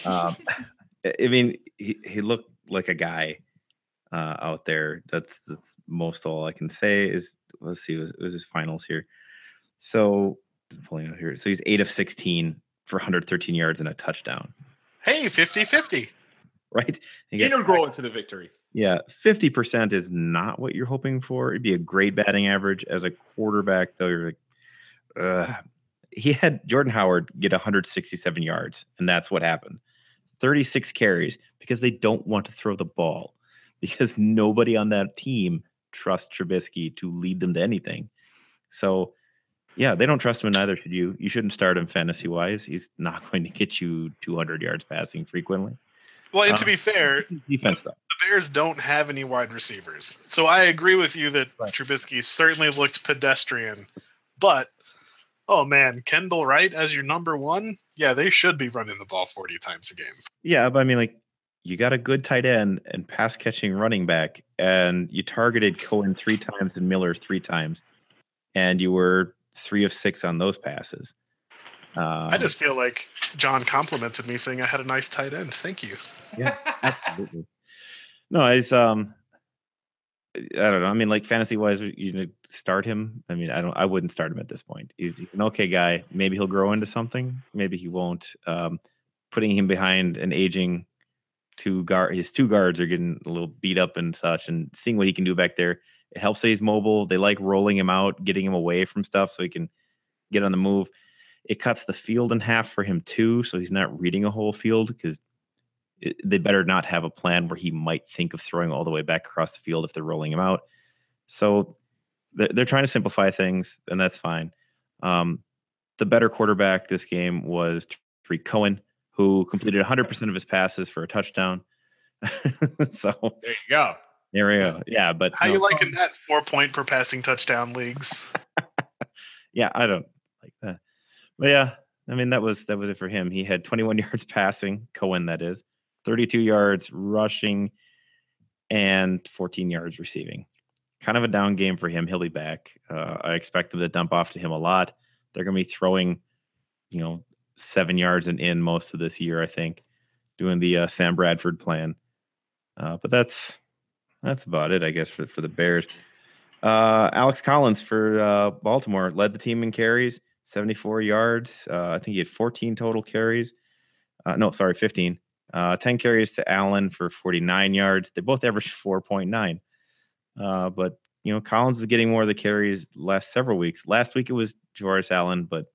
Um, I- mean, he he looked like a guy uh, out there. That's that's most all I can say. Is let's see, it was, it was his finals here. So pulling out here. So he's eight of sixteen for 113 yards and a touchdown. hey 50-50. Right? He got- Integral into the victory. yeah, 50% is not what you're hoping for. It'd be a great batting average as a quarterback, though. You're like, Ugh. he had Jordan Howard get 167 yards, and that's what happened 36 carries because they don't want to throw the ball because nobody on that team trusts Trubisky to lead them to anything. So, yeah, they don't trust him, and neither should you. You shouldn't start him fantasy wise. He's not going to get you 200 yards passing frequently. Well, and to Um, be fair, Defense, though. the Bears don't have any wide receivers. So I agree with you that Right. Trubisky certainly looked pedestrian. But oh man, Kendall Wright as your number one? Yeah, they should be running the ball 40 times a game. Yeah, but I mean, like, you got a good tight end and pass catching running back, and you targeted Cohen three times and Miller three times, and you were three of six on those passes. Um, I just feel like John complimented me saying I had a nice tight end. Thank you. yeah, absolutely. No, it's um, I don't know. I mean, like fantasy wise, you start him. I mean, I don't. I wouldn't start him at this point. He's he's an okay guy. Maybe he'll grow into something. Maybe he won't. Um, putting him behind an aging two guard, his two guards are getting a little beat up and such, and seeing what he can do back there. It helps that he's mobile. They like rolling him out, getting him away from stuff so he can get on the move. It cuts the field in half for him too, so he's not reading a whole field because they better not have a plan where he might think of throwing all the way back across the field if they're rolling him out. So they're, they're trying to simplify things, and that's fine. Um, the better quarterback this game was Tariq Cohen, who completed 100% of his passes for a touchdown. so There you go. There we go. Yeah, but How no, you liking that four point per passing touchdown leagues? yeah, I don't like that. But yeah, I mean that was that was it for him. He had 21 yards passing, Cohen that is, 32 yards rushing, and 14 yards receiving. Kind of a down game for him. He'll be back. Uh, I expect them to dump off to him a lot. They're going to be throwing, you know, seven yards and in most of this year. I think, doing the uh, Sam Bradford plan. Uh, but that's that's about it, I guess, for for the Bears. Uh, Alex Collins for uh, Baltimore led the team in carries, 74 yards. Uh, I think he had 14 total carries. Uh, no, sorry, 15. Uh, 10 carries to Allen for 49 yards. They both averaged 4.9. Uh, but, you know, Collins is getting more of the carries last several weeks. Last week it was Javorius Allen, but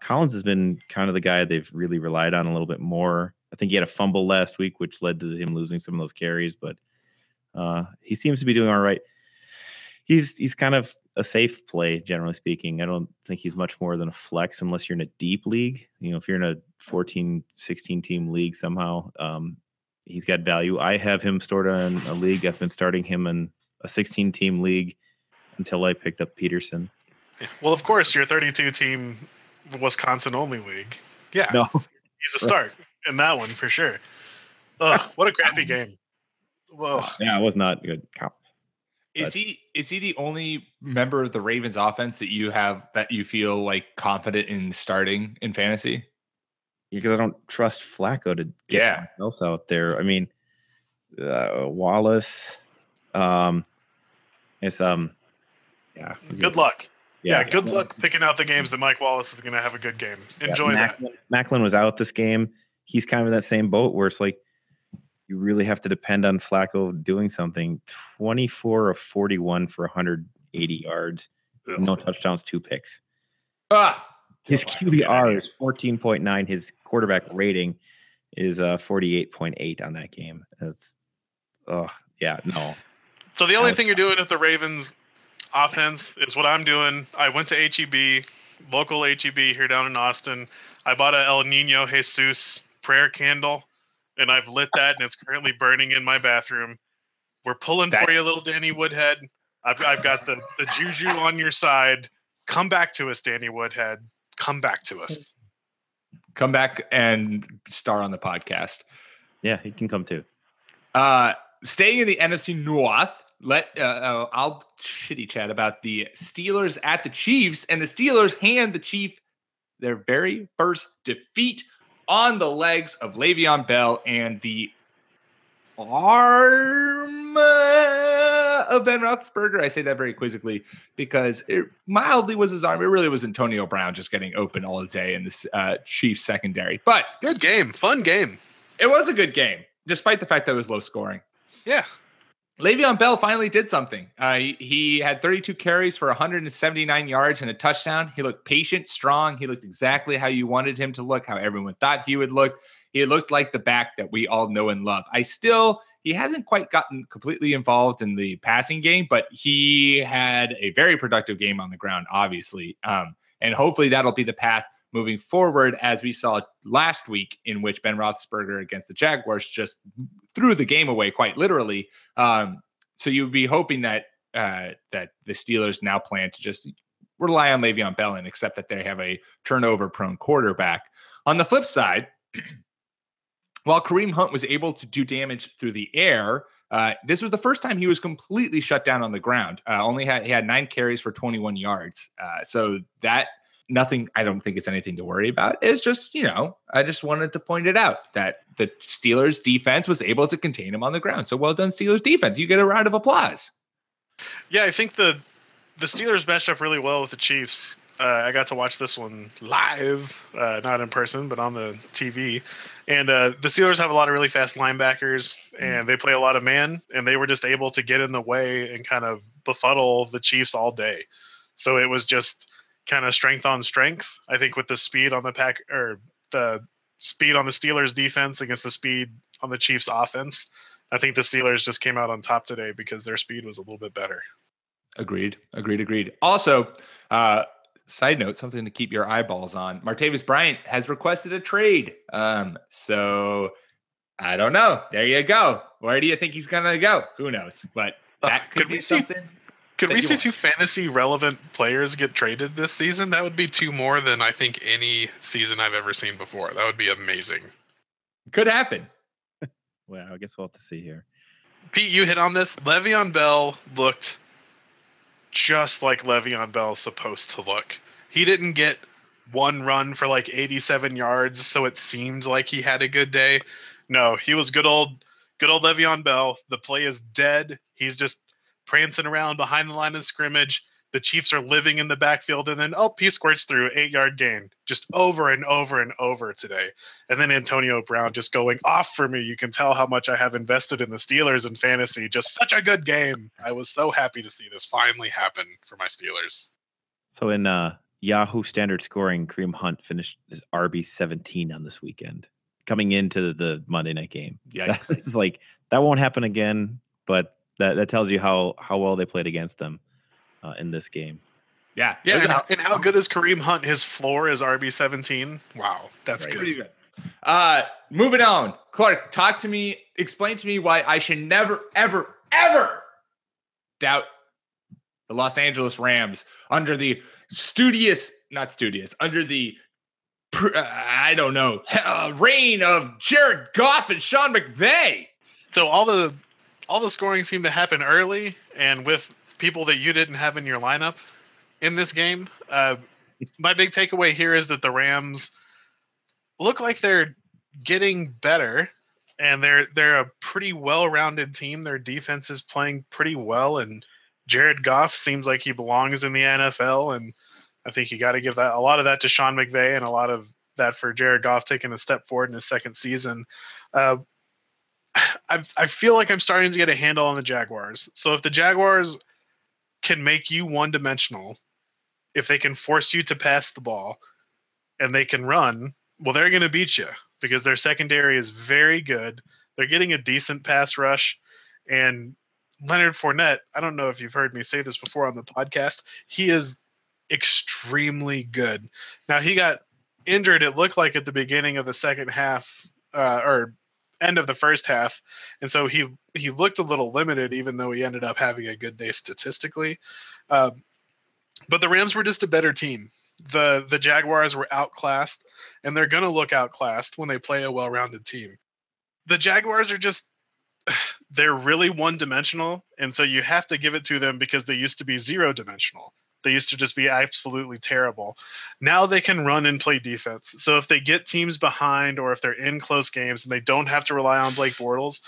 Collins has been kind of the guy they've really relied on a little bit more. I think he had a fumble last week, which led to him losing some of those carries, but uh, he seems to be doing all right he's he's kind of a safe play generally speaking. I don't think he's much more than a flex unless you're in a deep league. You know, if you're in a 14, 16 team league somehow, um, he's got value. I have him stored on a league. I've been starting him in a 16 team league until I picked up Peterson. Well, of course, your 32 team Wisconsin only league. Yeah, No, he's a start in that one for sure. Ugh, what a crappy game. Whoa. yeah, it was not good. Col- Is But- he is he the only member of the Ravens offense that you have that you feel like confident in starting in fantasy? Because I don't trust Flacco to get Yeah. else out there. I mean, uh, Wallace, um, it's um, yeah, Good luck. Yeah, Yeah, good luck picking out the games that Mike Wallace is going to have a good game. Yeah, Enjoy that. Maclin, Maclin was out this game. He's kind of in that same boat where it's like you really have to depend on Flacco doing something. 24 of 41 for 180 yards, no touchdowns, two picks. Ah, His Get outta QBR here. is 14.9. His quarterback rating is uh 48.8 on that game. That's oh yeah, no. So the only thing you're doing with the Ravens offense is what I'm doing. I went to HEB, local HEB here down in Austin. I bought a El Nino Jesus prayer candle, and I've lit that, and it's currently burning in my bathroom. We're pulling That- for you, little Danny Woodhead. I've, I've got the, the juju on your side. Come back to us, Danny Woodhead. Come back to us. come back and star on the podcast. Yeah, he can come too. Uh, staying in the NFC North, let uh, uh, I'll shitty chat about the Steelers at the Chiefs, and the Steelers hand the Chief their very first defeat on the legs of Le'Veon Bell and the arm uh, of Ben Roethlisberger. I say that very quizzically because it mildly was his arm. It really was Antonio Brown just getting open all day in this uh, Chiefs secondary, but Good game. Fun game. it was a good game, despite the fact that it was low scoring. Yeah. Le'Veon Bell finally did something. Uh, he, had 32 carries for 179 yards and a touchdown. He looked patient, strong. He looked exactly how you wanted him to look, how everyone thought he would look. He looked like the back that we all know and love. I still, he hasn't quite gotten completely involved in the passing game, but he had a very productive game on the ground, obviously. Um, and hopefully that'll be the path moving forward, as we saw last week, in which Ben Roethlisberger against the Jaguars just threw the game away, quite literally. Um, so you'd be hoping that uh, that the Steelers now plan to just rely on Le'Veon Bell and accept that they have a turnover-prone quarterback. On the flip side, while Kareem Hunt was able to do damage through the air, uh, this was the first time he was completely shut down on the ground. Uh, only had he had nine carries for 21 yards. Uh, so that nothing. I don't think it's anything to worry about. It's just you know I just wanted to point it out that the Steelers defense was able to contain him on the ground. So well done, Steelers defense. You get a round of applause. Yeah, I think the the Steelers matched up really well with the Chiefs. Uh, I got to watch this one live, uh, not in person, but on the TV. And uh, the Steelers have a lot of really fast linebackers, and they play a lot of man, and they were just able to get in the way and kind of befuddle the Chiefs all day. So it was just kind of strength on strength. I think with the speed on the pack or the speed on the Steelers defense against the speed on the Chiefs offense. I think the Steelers just came out on top today because their speed was a little bit better. Agreed. Agreed. Agreed. Also, uh, side note, something to keep your eyeballs on. Martavis Bryant has requested a trade. Um, so I don't know. There you go. Where do you think he's gonna go? Who knows? But Uh, that could, could be something. Could we see want. two fantasy relevant players get traded this season? That would be two more than I think any season I've ever seen before. That would be amazing. Could happen. Well, I guess we'll have to see here. Pete, you hit on this. Le'Veon Bell looked just like Le'Veon Bell's supposed to look. He didn't get one run for like 87 yards, so it seemed like he had a good day. No, he was good old, good old Le'Veon Bell. The play is dead. He's just prancing around behind the line of scrimmage. The Chiefs are living in the backfield, and then oh, he squirts through eight yard gain just over and over and over today. And then Antonio Brown just going off for me. You can tell how much I have invested in the Steelers in fantasy. Just such a good game. I was so happy to see this finally happen for my Steelers. So in uh, Yahoo standard scoring, Kareem Hunt finished his RB 17 on this weekend, coming into the Monday night game. Yeah, That's like that won't happen again, but that, that tells you how how well they played against them uh, in this game. Yeah. Yeah, and, a- how- and how good is Kareem Hunt? His floor is RB seventeen. Wow, that's Right. good. Pretty good. Uh, moving on. Clark, talk to me. Explain to me why I should never, ever, ever doubt the Los Angeles Rams under the studious, not studious, under the uh, I don't know uh, reign of Jared Goff and Sean McVay. So all the all the scoring seemed to happen early, and with people that you didn't have in your lineup in this game. Uh, my big takeaway here is that the Rams look like they're getting better, and they're they're a pretty well-rounded team. Their defense is playing pretty well, and Jared Goff seems like he belongs in the NFL, and I think you got to give that a lot of that to Sean McVay, and a lot of that for Jared Goff taking a step forward in his second season. Uh, I I feel like I'm starting to get a handle on the Jaguars. So if the Jaguars can make you one dimensional, if they can force you to pass the ball and they can run, well, they're going to beat you because their secondary is very good. They're getting a decent pass rush. And Leonard Fournette, I don't know if you've heard me say this before on the podcast, he is extremely good. Now, he got injured, it looked like at the beginning of the second half, uh, or end of the first half, and so he he looked a little limited, even though he ended up having a good day statistically. Um, but the Rams were just a better team. the The Jaguars were outclassed, and they're going to look outclassed when they play a well-rounded team. The Jaguars are just they're really one-dimensional, and so you have to give it to them because they used to be zero-dimensional. They used to just be absolutely terrible. Now they can run and play defense. So if they get teams behind or if they're in close games and they don't have to rely on Blake Bortles,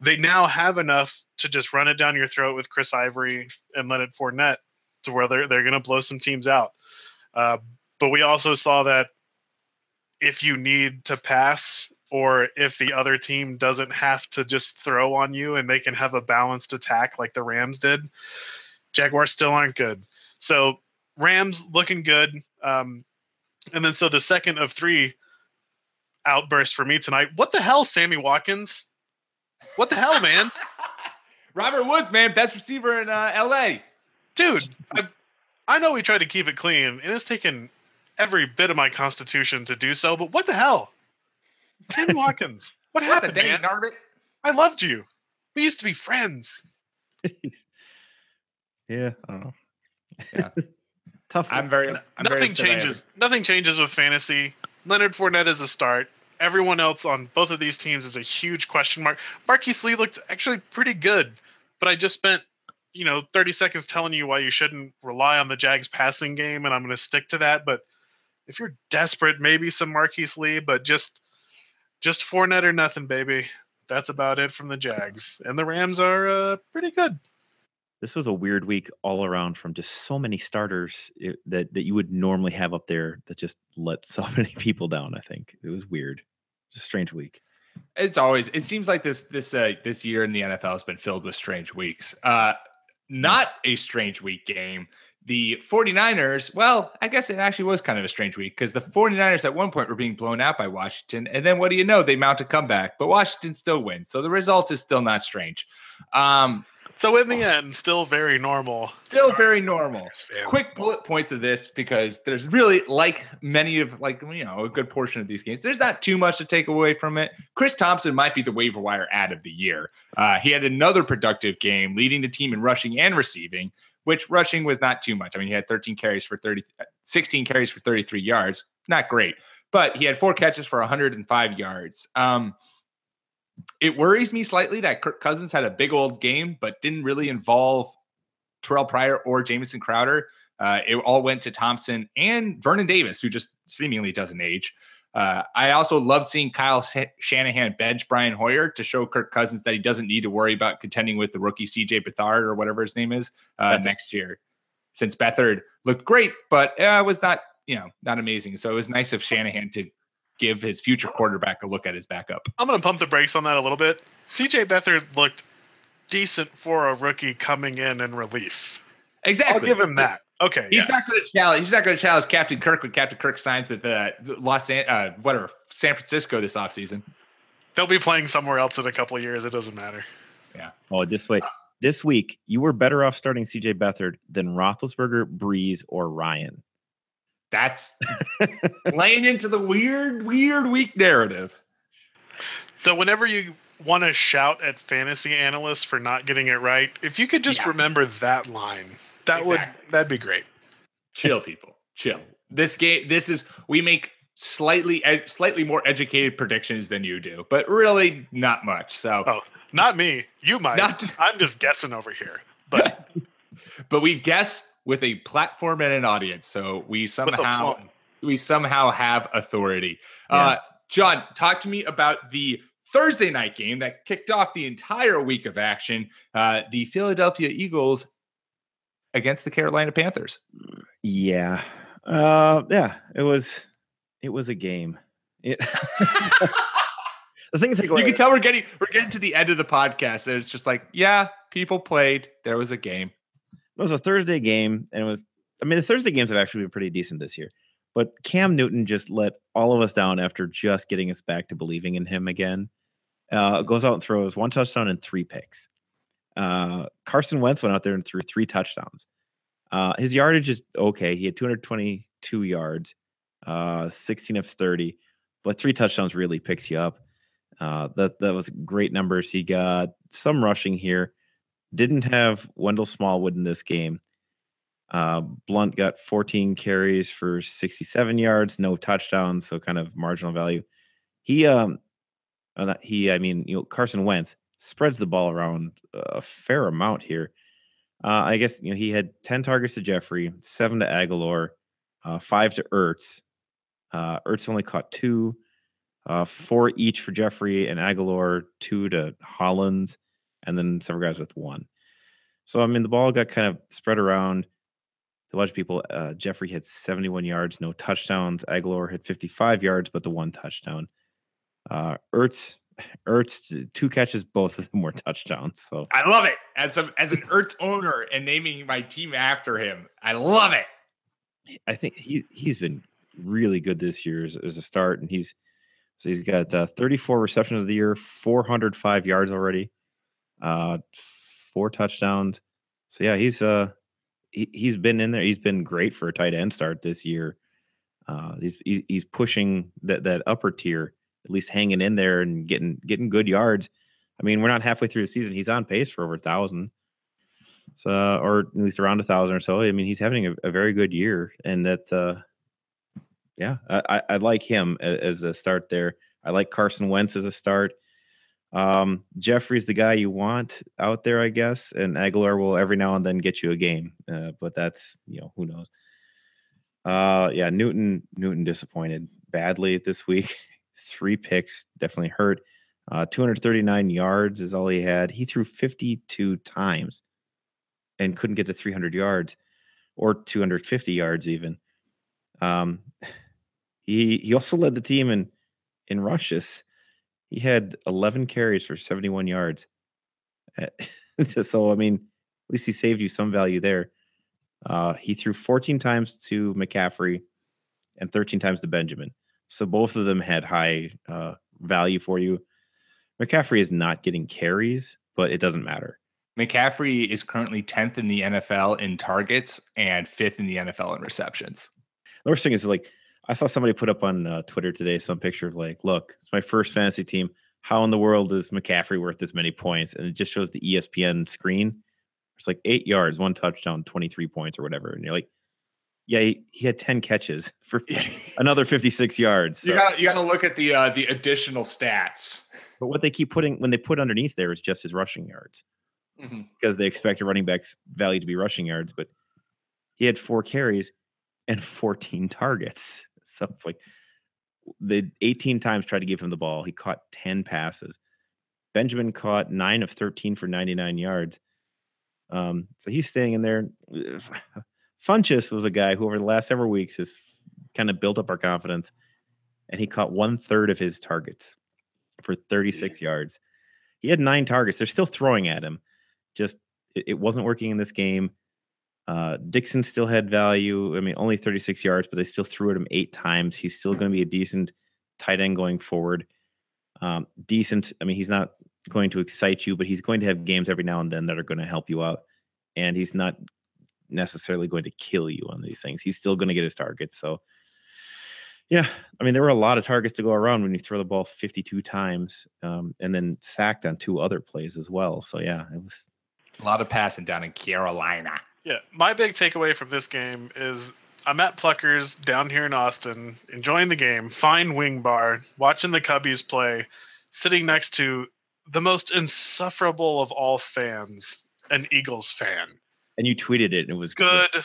they now have enough to just run it down your throat with Chris Ivory and Leonard Fournette to where they're they're going to blow some teams out. Uh, but we also saw that if you need to pass or if the other team doesn't have to just throw on you and they can have a balanced attack like the Rams did, Jaguars still aren't good. So Rams looking good. Um, and then so the second of three outbursts for me tonight. What the hell, Sammy Watkins? What the hell, man? Robert Woods, man, best receiver in uh, L.A. Dude, I, I know we tried to keep it clean, and it's taken every bit of my constitution to do so, but what the hell? Sammy Watkins. What What happened, dang man? Narbit? I loved you. We used to be friends. Yeah, I don't know. Yeah. Tough. I'm very. I'm Nothing upset I ever- changes. Nothing changes with fantasy. Leonard Fournette is a start. Everyone else on both of these teams is a huge question mark. Marquise Lee looked actually pretty good, but I just spent, you know, 30 seconds telling you why you shouldn't rely on the Jags passing game, and I'm going to stick to that. But if you're desperate, maybe some Marquise Lee, but just, just Fournette or nothing, baby. That's about it from the Jags, and the Rams are uh, pretty good. This was a weird week all around from just so many starters i- that that you would normally have up there that just let so many people down. I think it was weird. It's a strange week. It's always. It seems like this this uh, this year in the NFL has been filled with strange weeks. Uh, not a strange week game. the 49ers, well, I guess it actually was kind of a strange week because the 49ers at one point were being blown out by Washington. And then what do you know? They mount a comeback, but Washington still wins. So the result is still not strange. Um, So in the end, still very normal. still Sorry, very normal. Quick bullet points of this because there's really like many of like you know a good portion of these games. There's not too much to take away from it. Chris Thompson might be the waiver wire ad of the year. Uh, he had another productive game, leading the team in rushing and receiving. Which rushing was not too much. I mean, he had 13 carries for 30, 16 carries for 33 yards. Not great, but he had four catches for 105 yards. Um, it worries me slightly that Kirk Cousins had a big old game, but didn't really involve Terrelle Pryor or Jamison Crowder. Uh, it all went to Thompson and Vernon Davis, who just seemingly doesn't age. Uh, I also love seeing Kyle Sh- Shanahan bench Brian Hoyer to show Kirk Cousins that he doesn't need to worry about contending with the rookie CJ Beathard or whatever his name is uh, next year. Since Beathard looked great, but uh, was not, you know, not amazing. So it was nice of Shanahan to give his future quarterback a look at his backup. I'm going to pump the brakes on that a little bit. CJ Beathard looked decent for a rookie coming in in relief. Exactly. I'll give him that. Okay. He's yeah. not going to challenge. He's not going to challenge Captain Kirk when Captain Kirk signs with the the Los An- uh, whatever San Francisco this offseason. They'll be playing somewhere else in a couple of years. It doesn't matter. Yeah. Oh, this way. This week, you were better off starting CJ Beathard than Roethlisberger, Brees, or Ryan. That's playing into the weird, weird weak narrative. So whenever you want to shout at fantasy analysts for not getting it right, if you could just Yeah. remember that line, that Exactly. would that'd be great. Chill, people. Chill. This game. This is we make slightly ed- slightly more educated predictions than you do, but really not much. So, Oh, not me. You might. Not- I'm just guessing over here. But but we guess with a platform and an audience. So we somehow we somehow have authority. Yeah. Uh, John, talk to me about the Thursday night game that kicked off the entire week of action. Uh, the Philadelphia Eagles against the Carolina Panthers. Yeah. Uh yeah, it was it was a game. It, the thing to take away You can tell we're getting we're getting to the end of the podcast, and it's just like, yeah, people played. There was a game. It was a Thursday game, and it was. I mean, the Thursday games have actually been pretty decent this year, but Cam Newton just let all of us down after just getting us back to believing in him again. Uh, goes out and throws one touchdown and three picks. Uh, Carson Wentz went out there and threw three touchdowns. Uh, his yardage is okay. He had 222 yards, uh, 16 of 30, but three touchdowns really picks you up. Uh, that that was great numbers. He got some rushing here. Didn't have Wendell Smallwood in this game. Uh, Blount got 14 carries for 67 yards, no touchdowns, so kind of marginal value. He um, uh, he I mean you know Carson Wentz spreads the ball around a fair amount here. Uh, I guess you know he had 10 targets to Jeffery, seven to Agholor, uh, five to Ertz. Uh, Ertz only caught two, uh, four each for Jeffery and Agholor, two to Hollins, and then several guys with one. So I mean the ball got kind of spread around to a bunch of people. Uh, Jeffery had 71 yards, no touchdowns. Agholor had 55 yards, but the one touchdown. Uh, Ertz, Ertz, two catches, both of them were touchdowns. So I love it as a as an Ertz owner and naming my team after him. I love it. I think he he's been really good this year as, as a start, and he's so he's got uh, 34 receptions of the year, 405 yards already, uh, four touchdowns. So yeah, he's uh he, he's been in there. He's been great for a tight end start this year. Uh, he's he's pushing that that upper tier, at least hanging in there and getting getting good yards. I mean, we're not halfway through the season. He's on pace for over a thousand. So, or at least around a thousand or so. I mean, he's having a, a very good year, and that's uh, yeah, I, I, I like him as, as a start there. I like Carson Wentz as a start. Um, Jeffery's the guy you want out there, I guess, and Agholor will every now and then get you a game, uh, but that's you know who knows. Uh, yeah, Newton Newton disappointed badly this week. Three picks definitely hurt. Uh, 239 yards is all he had. He threw 52 times and couldn't get to 300 yards or 250 yards even. Um, he he also led the team in in rushes. He had 11 carries for 71 yards. Uh, so I mean, at least he saved you some value there. Uh, he threw 14 times to McCaffrey and 13 times to Benjamin. So both of them had high uh, value for you. McCaffrey is not getting carries, but it doesn't matter. McCaffrey is currently 10th in the NFL in targets and fifth in the NFL in receptions. The worst thing is like I saw somebody put up on uh, Twitter today some picture of like, look, it's my first fantasy team. How in the world is McCaffrey worth this many points? And it just shows the ESPN screen. It's like eight yards, one touchdown, 23 points or whatever. And you're like, yeah, he, he had 10 catches for another 56 yards. You So- got you got to look at the uh, the additional stats. but what they keep putting when they put underneath there is just his rushing yards because they expect a running back's value to be rushing yards. But he had four carries and 14 targets. So it's like they 18 times tried to give him the ball. He caught 10 passes. Benjamin caught nine of 13 for 99 yards. Um, so he's staying in there. Funchess was a guy who over the last several weeks has kind of built up our confidence, and he caught one third of his targets for 36 yards. He had nine targets. They're still throwing at him. Just it, it wasn't working in this game. Uh, Dixon still had value. I mean, only 36 yards, but they still threw at him eight times. He's still going to be a decent tight end going forward. Um, decent. I mean, he's not going to excite you, but he's going to have games every now and then that are going to help you out. And he's not necessarily going to kill you on these things. He's still going to get his targets. So, yeah, I mean, there were a lot of targets to go around when you throw the ball 52 times um, and then sacked on two other plays as well. So, yeah, it was A lot of passing down in Carolina. Yeah, my big takeaway from this game is I'm at Pluckers down here in Austin, enjoying the game, fine wing bar, watching the Cubbies play, sitting next to the most insufferable of all fans, an Eagles fan. and you tweeted it and it was Good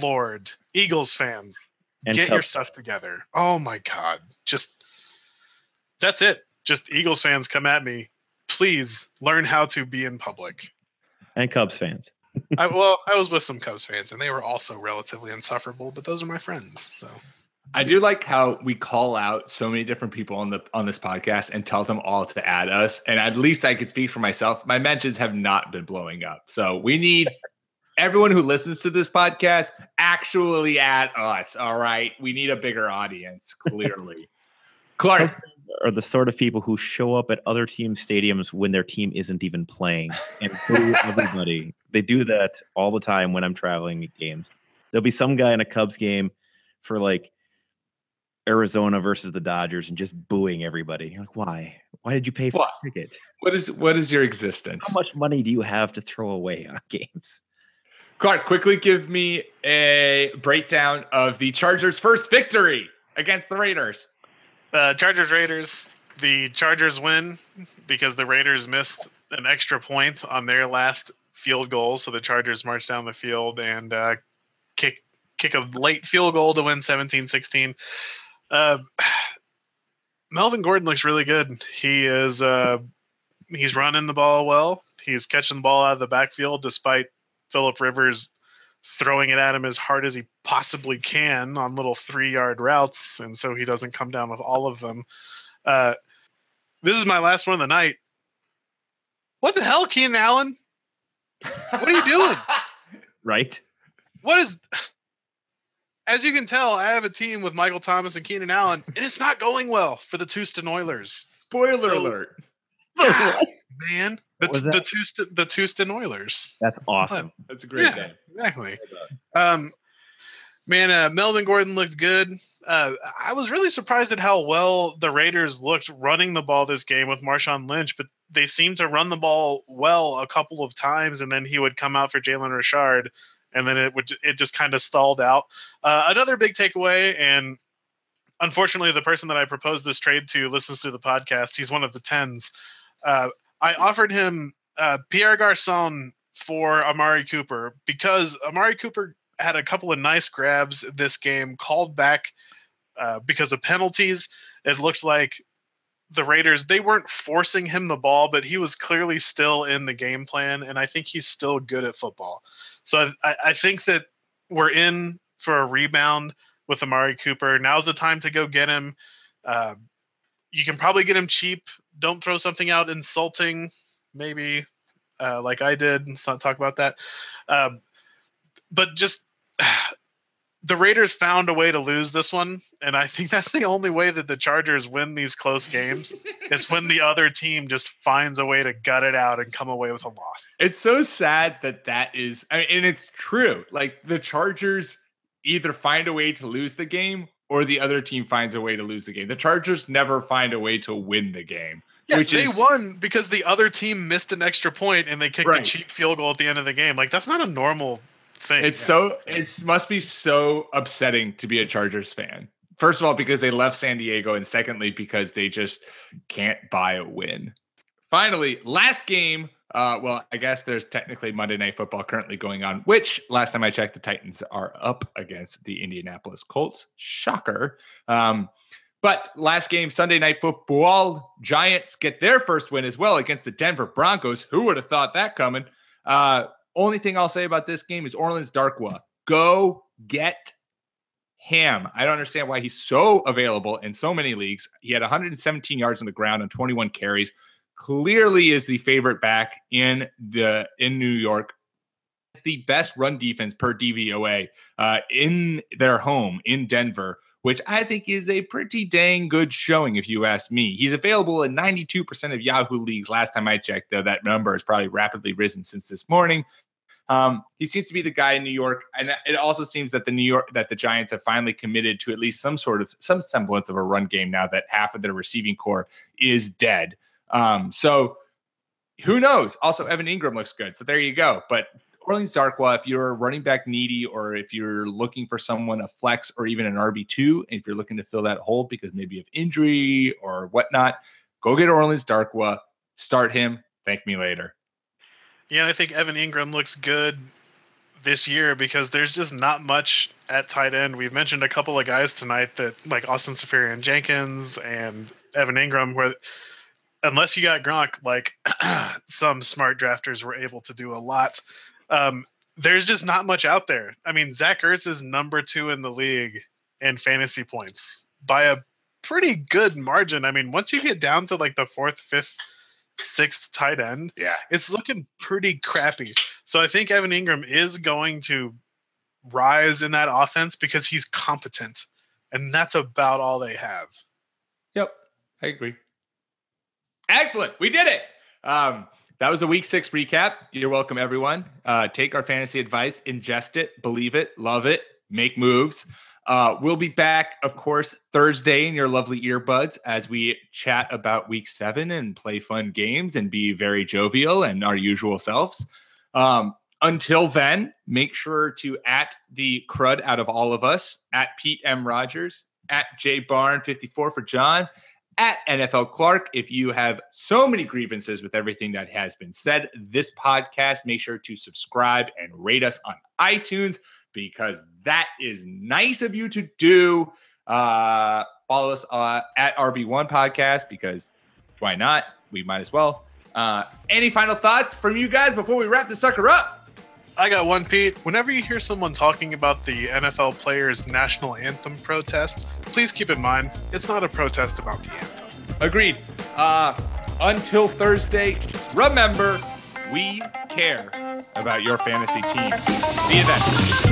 lord, Eagles fans, And get your stuff together. Oh my god, just that's it. Just Eagles fans come at me. Please learn how to be in public. and Cubs fans. I, well, I was with some Cubs fans, and they were also relatively insufferable. But those are my friends, so I do like how we call out so many different people on the on this podcast and tell them all to add us. And at least I can speak for myself. My mentions have not been blowing up. So we need everyone who listens to this podcast actually add us. All right. We need a bigger audience, clearly. Clark, Are the sort of people who show up at other team stadiums when their team isn't even playing and boo everybody. They do that all the time when I'm traveling games. There'll be some guy in a Cubs game for like Arizona versus the Dodgers and just booing everybody. You're like, why? Why did you pay for Why? a ticket? what is what is your existence? How much money do you have to throw away on games? Clark, quickly give me a breakdown of the Chargers' first victory against the Raiders. uh, Chargers Raiders. The Chargers win because the Raiders missed an extra point on their last field goal, so the Chargers march down the field and uh, kick kick a late field goal to win 17-16. Uh, Melvin Gordon looks really good. He is uh, he's running the ball well. He's catching the ball out of the backfield despite Philip Rivers throwing it at him as hard as he possibly can on little three yard routes, and so he doesn't come down with all of them. Uh, this is my last one of the night. What the hell, Keenan Allen? What are you doing? Right? What is? As you can tell, I have a team with Michael Thomas and Keenan Allen, and it's not going well for the Houston Oilers. Spoiler So- alert. God, man, the, What was the that? Houston the Houston Oilers. That's awesome. That's a great Yeah. name. Exactly. Um, man, uh, Melvin Gordon looked good. Uh, I was really surprised at how well the Raiders looked running the ball this game with Marshawn Lynch, but they seemed to run the ball well a couple of times, and then he would come out for Jalen Richard, and then it would it just kind of stalled out. Uh, another big takeaway, and unfortunately, the person that I proposed this trade to listens to the podcast. He's one of the tens. Uh, I offered him uh, Pierre Garcon for Amari Cooper because Amari Cooper had a couple of nice grabs this game, called back uh, because of penalties. It looked like the Raiders they weren't forcing him the ball, but he was clearly still in the game plan, and I think he's still good at football. So I, I think that we're in for a rebound with Amari Cooper. Now's the time to go get him. Uh, you can probably get him cheap. Don't throw something out insulting, maybe uh, like I did. Let's not talk about that. Um, but just the Raiders found a way to lose this one, and I think that's the only way that the Chargers win these close games is when the other team just finds a way to gut it out and come away with a loss. It's so sad that that is, I mean, and it's true. Like the Chargers either find a way to lose the game or the other team finds a way to lose the game. The Chargers never find a way to win the game. Yeah, which they is, won because the other team missed an extra point and they kicked a cheap field goal at the end of the game. Like that's not a normal thing. It's so it must be so upsetting to be a Chargers fan. First of all, because they left San Diego, and secondly, because they just can't buy a win. Finally, last game. Uh, well, I guess there's technically Monday Night Football currently going on, which last time I checked, the Titans are up against the Indianapolis Colts. Shocker. Um, but last game, Sunday Night Football, Giants get their first win as well against the Denver Broncos. Who would have thought that coming? Uh, only thing I'll say about this game is Orleans Darkwa. Go get him. I don't understand why he's so available in so many leagues. He had 117 yards on the ground and 21 carries. Clearly is the favorite back in the in New York. It's the best run defense per DVOA uh, in their home in Denver, which I think is a pretty dang good showing, if you ask me. He's available in 92% of Yahoo leagues. Last time I checked, though, that number has probably rapidly risen since this morning. Um, he seems to be the guy in New York, and it also seems that the New York that the Giants have finally committed to at least some sort of some semblance of a run game now that half of their receiving corps is dead. Um, so who knows? Also, Evan Engram looks good, so there you go. But Orleans Darkwa, if you're running back needy, or if you're looking for someone a flex or even an RB two, if you're looking to fill that hole because maybe of injury or whatnot, go get Orleans Darkwa, start him. Thank me later. Yeah, I think Evan Engram looks good this year because there's just not much at tight end. We've mentioned a couple of guys tonight that like Austin Seferian Jenkins and Evan Engram, where unless you got Gronk, like some smart drafters were able to do a lot. Um, there's just not much out there. I mean, Zach Ertz is number two in the league in fantasy points by a pretty good margin. I mean, once you get down to like the fourth, fifth, sixth tight end, Yeah. it's looking pretty crappy. So I think Evan Engram is going to rise in that offense because he's competent. And that's about all they have. Yep, I agree. Excellent. We did it. Um, that was the week six recap. You're welcome, everyone. Uh, take our fantasy advice, ingest it, believe it, love it, make moves. Uh, we'll be back, of course, Thursday in your lovely earbuds as we chat about week seven and play fun games and be very jovial and our usual selves. Um, until then, make sure to at the crud out of all of us, at Pete M. Rogers, at J Barn 54 for John, at NFL Clark. If you have so many grievances with everything that has been said, this podcast, make sure to subscribe and rate us on iTunes because that is nice of you to do. Uh, follow us uh, at RB1 Podcast because why not? We might as well. Uh, any final thoughts from you guys before we wrap the sucker up? I got one, Pete. Whenever you hear someone talking about the NFL players' national anthem protest, please keep in mind it's not a protest about the anthem. Agreed. Uh, until Thursday, remember, we care about your fantasy team. See you then.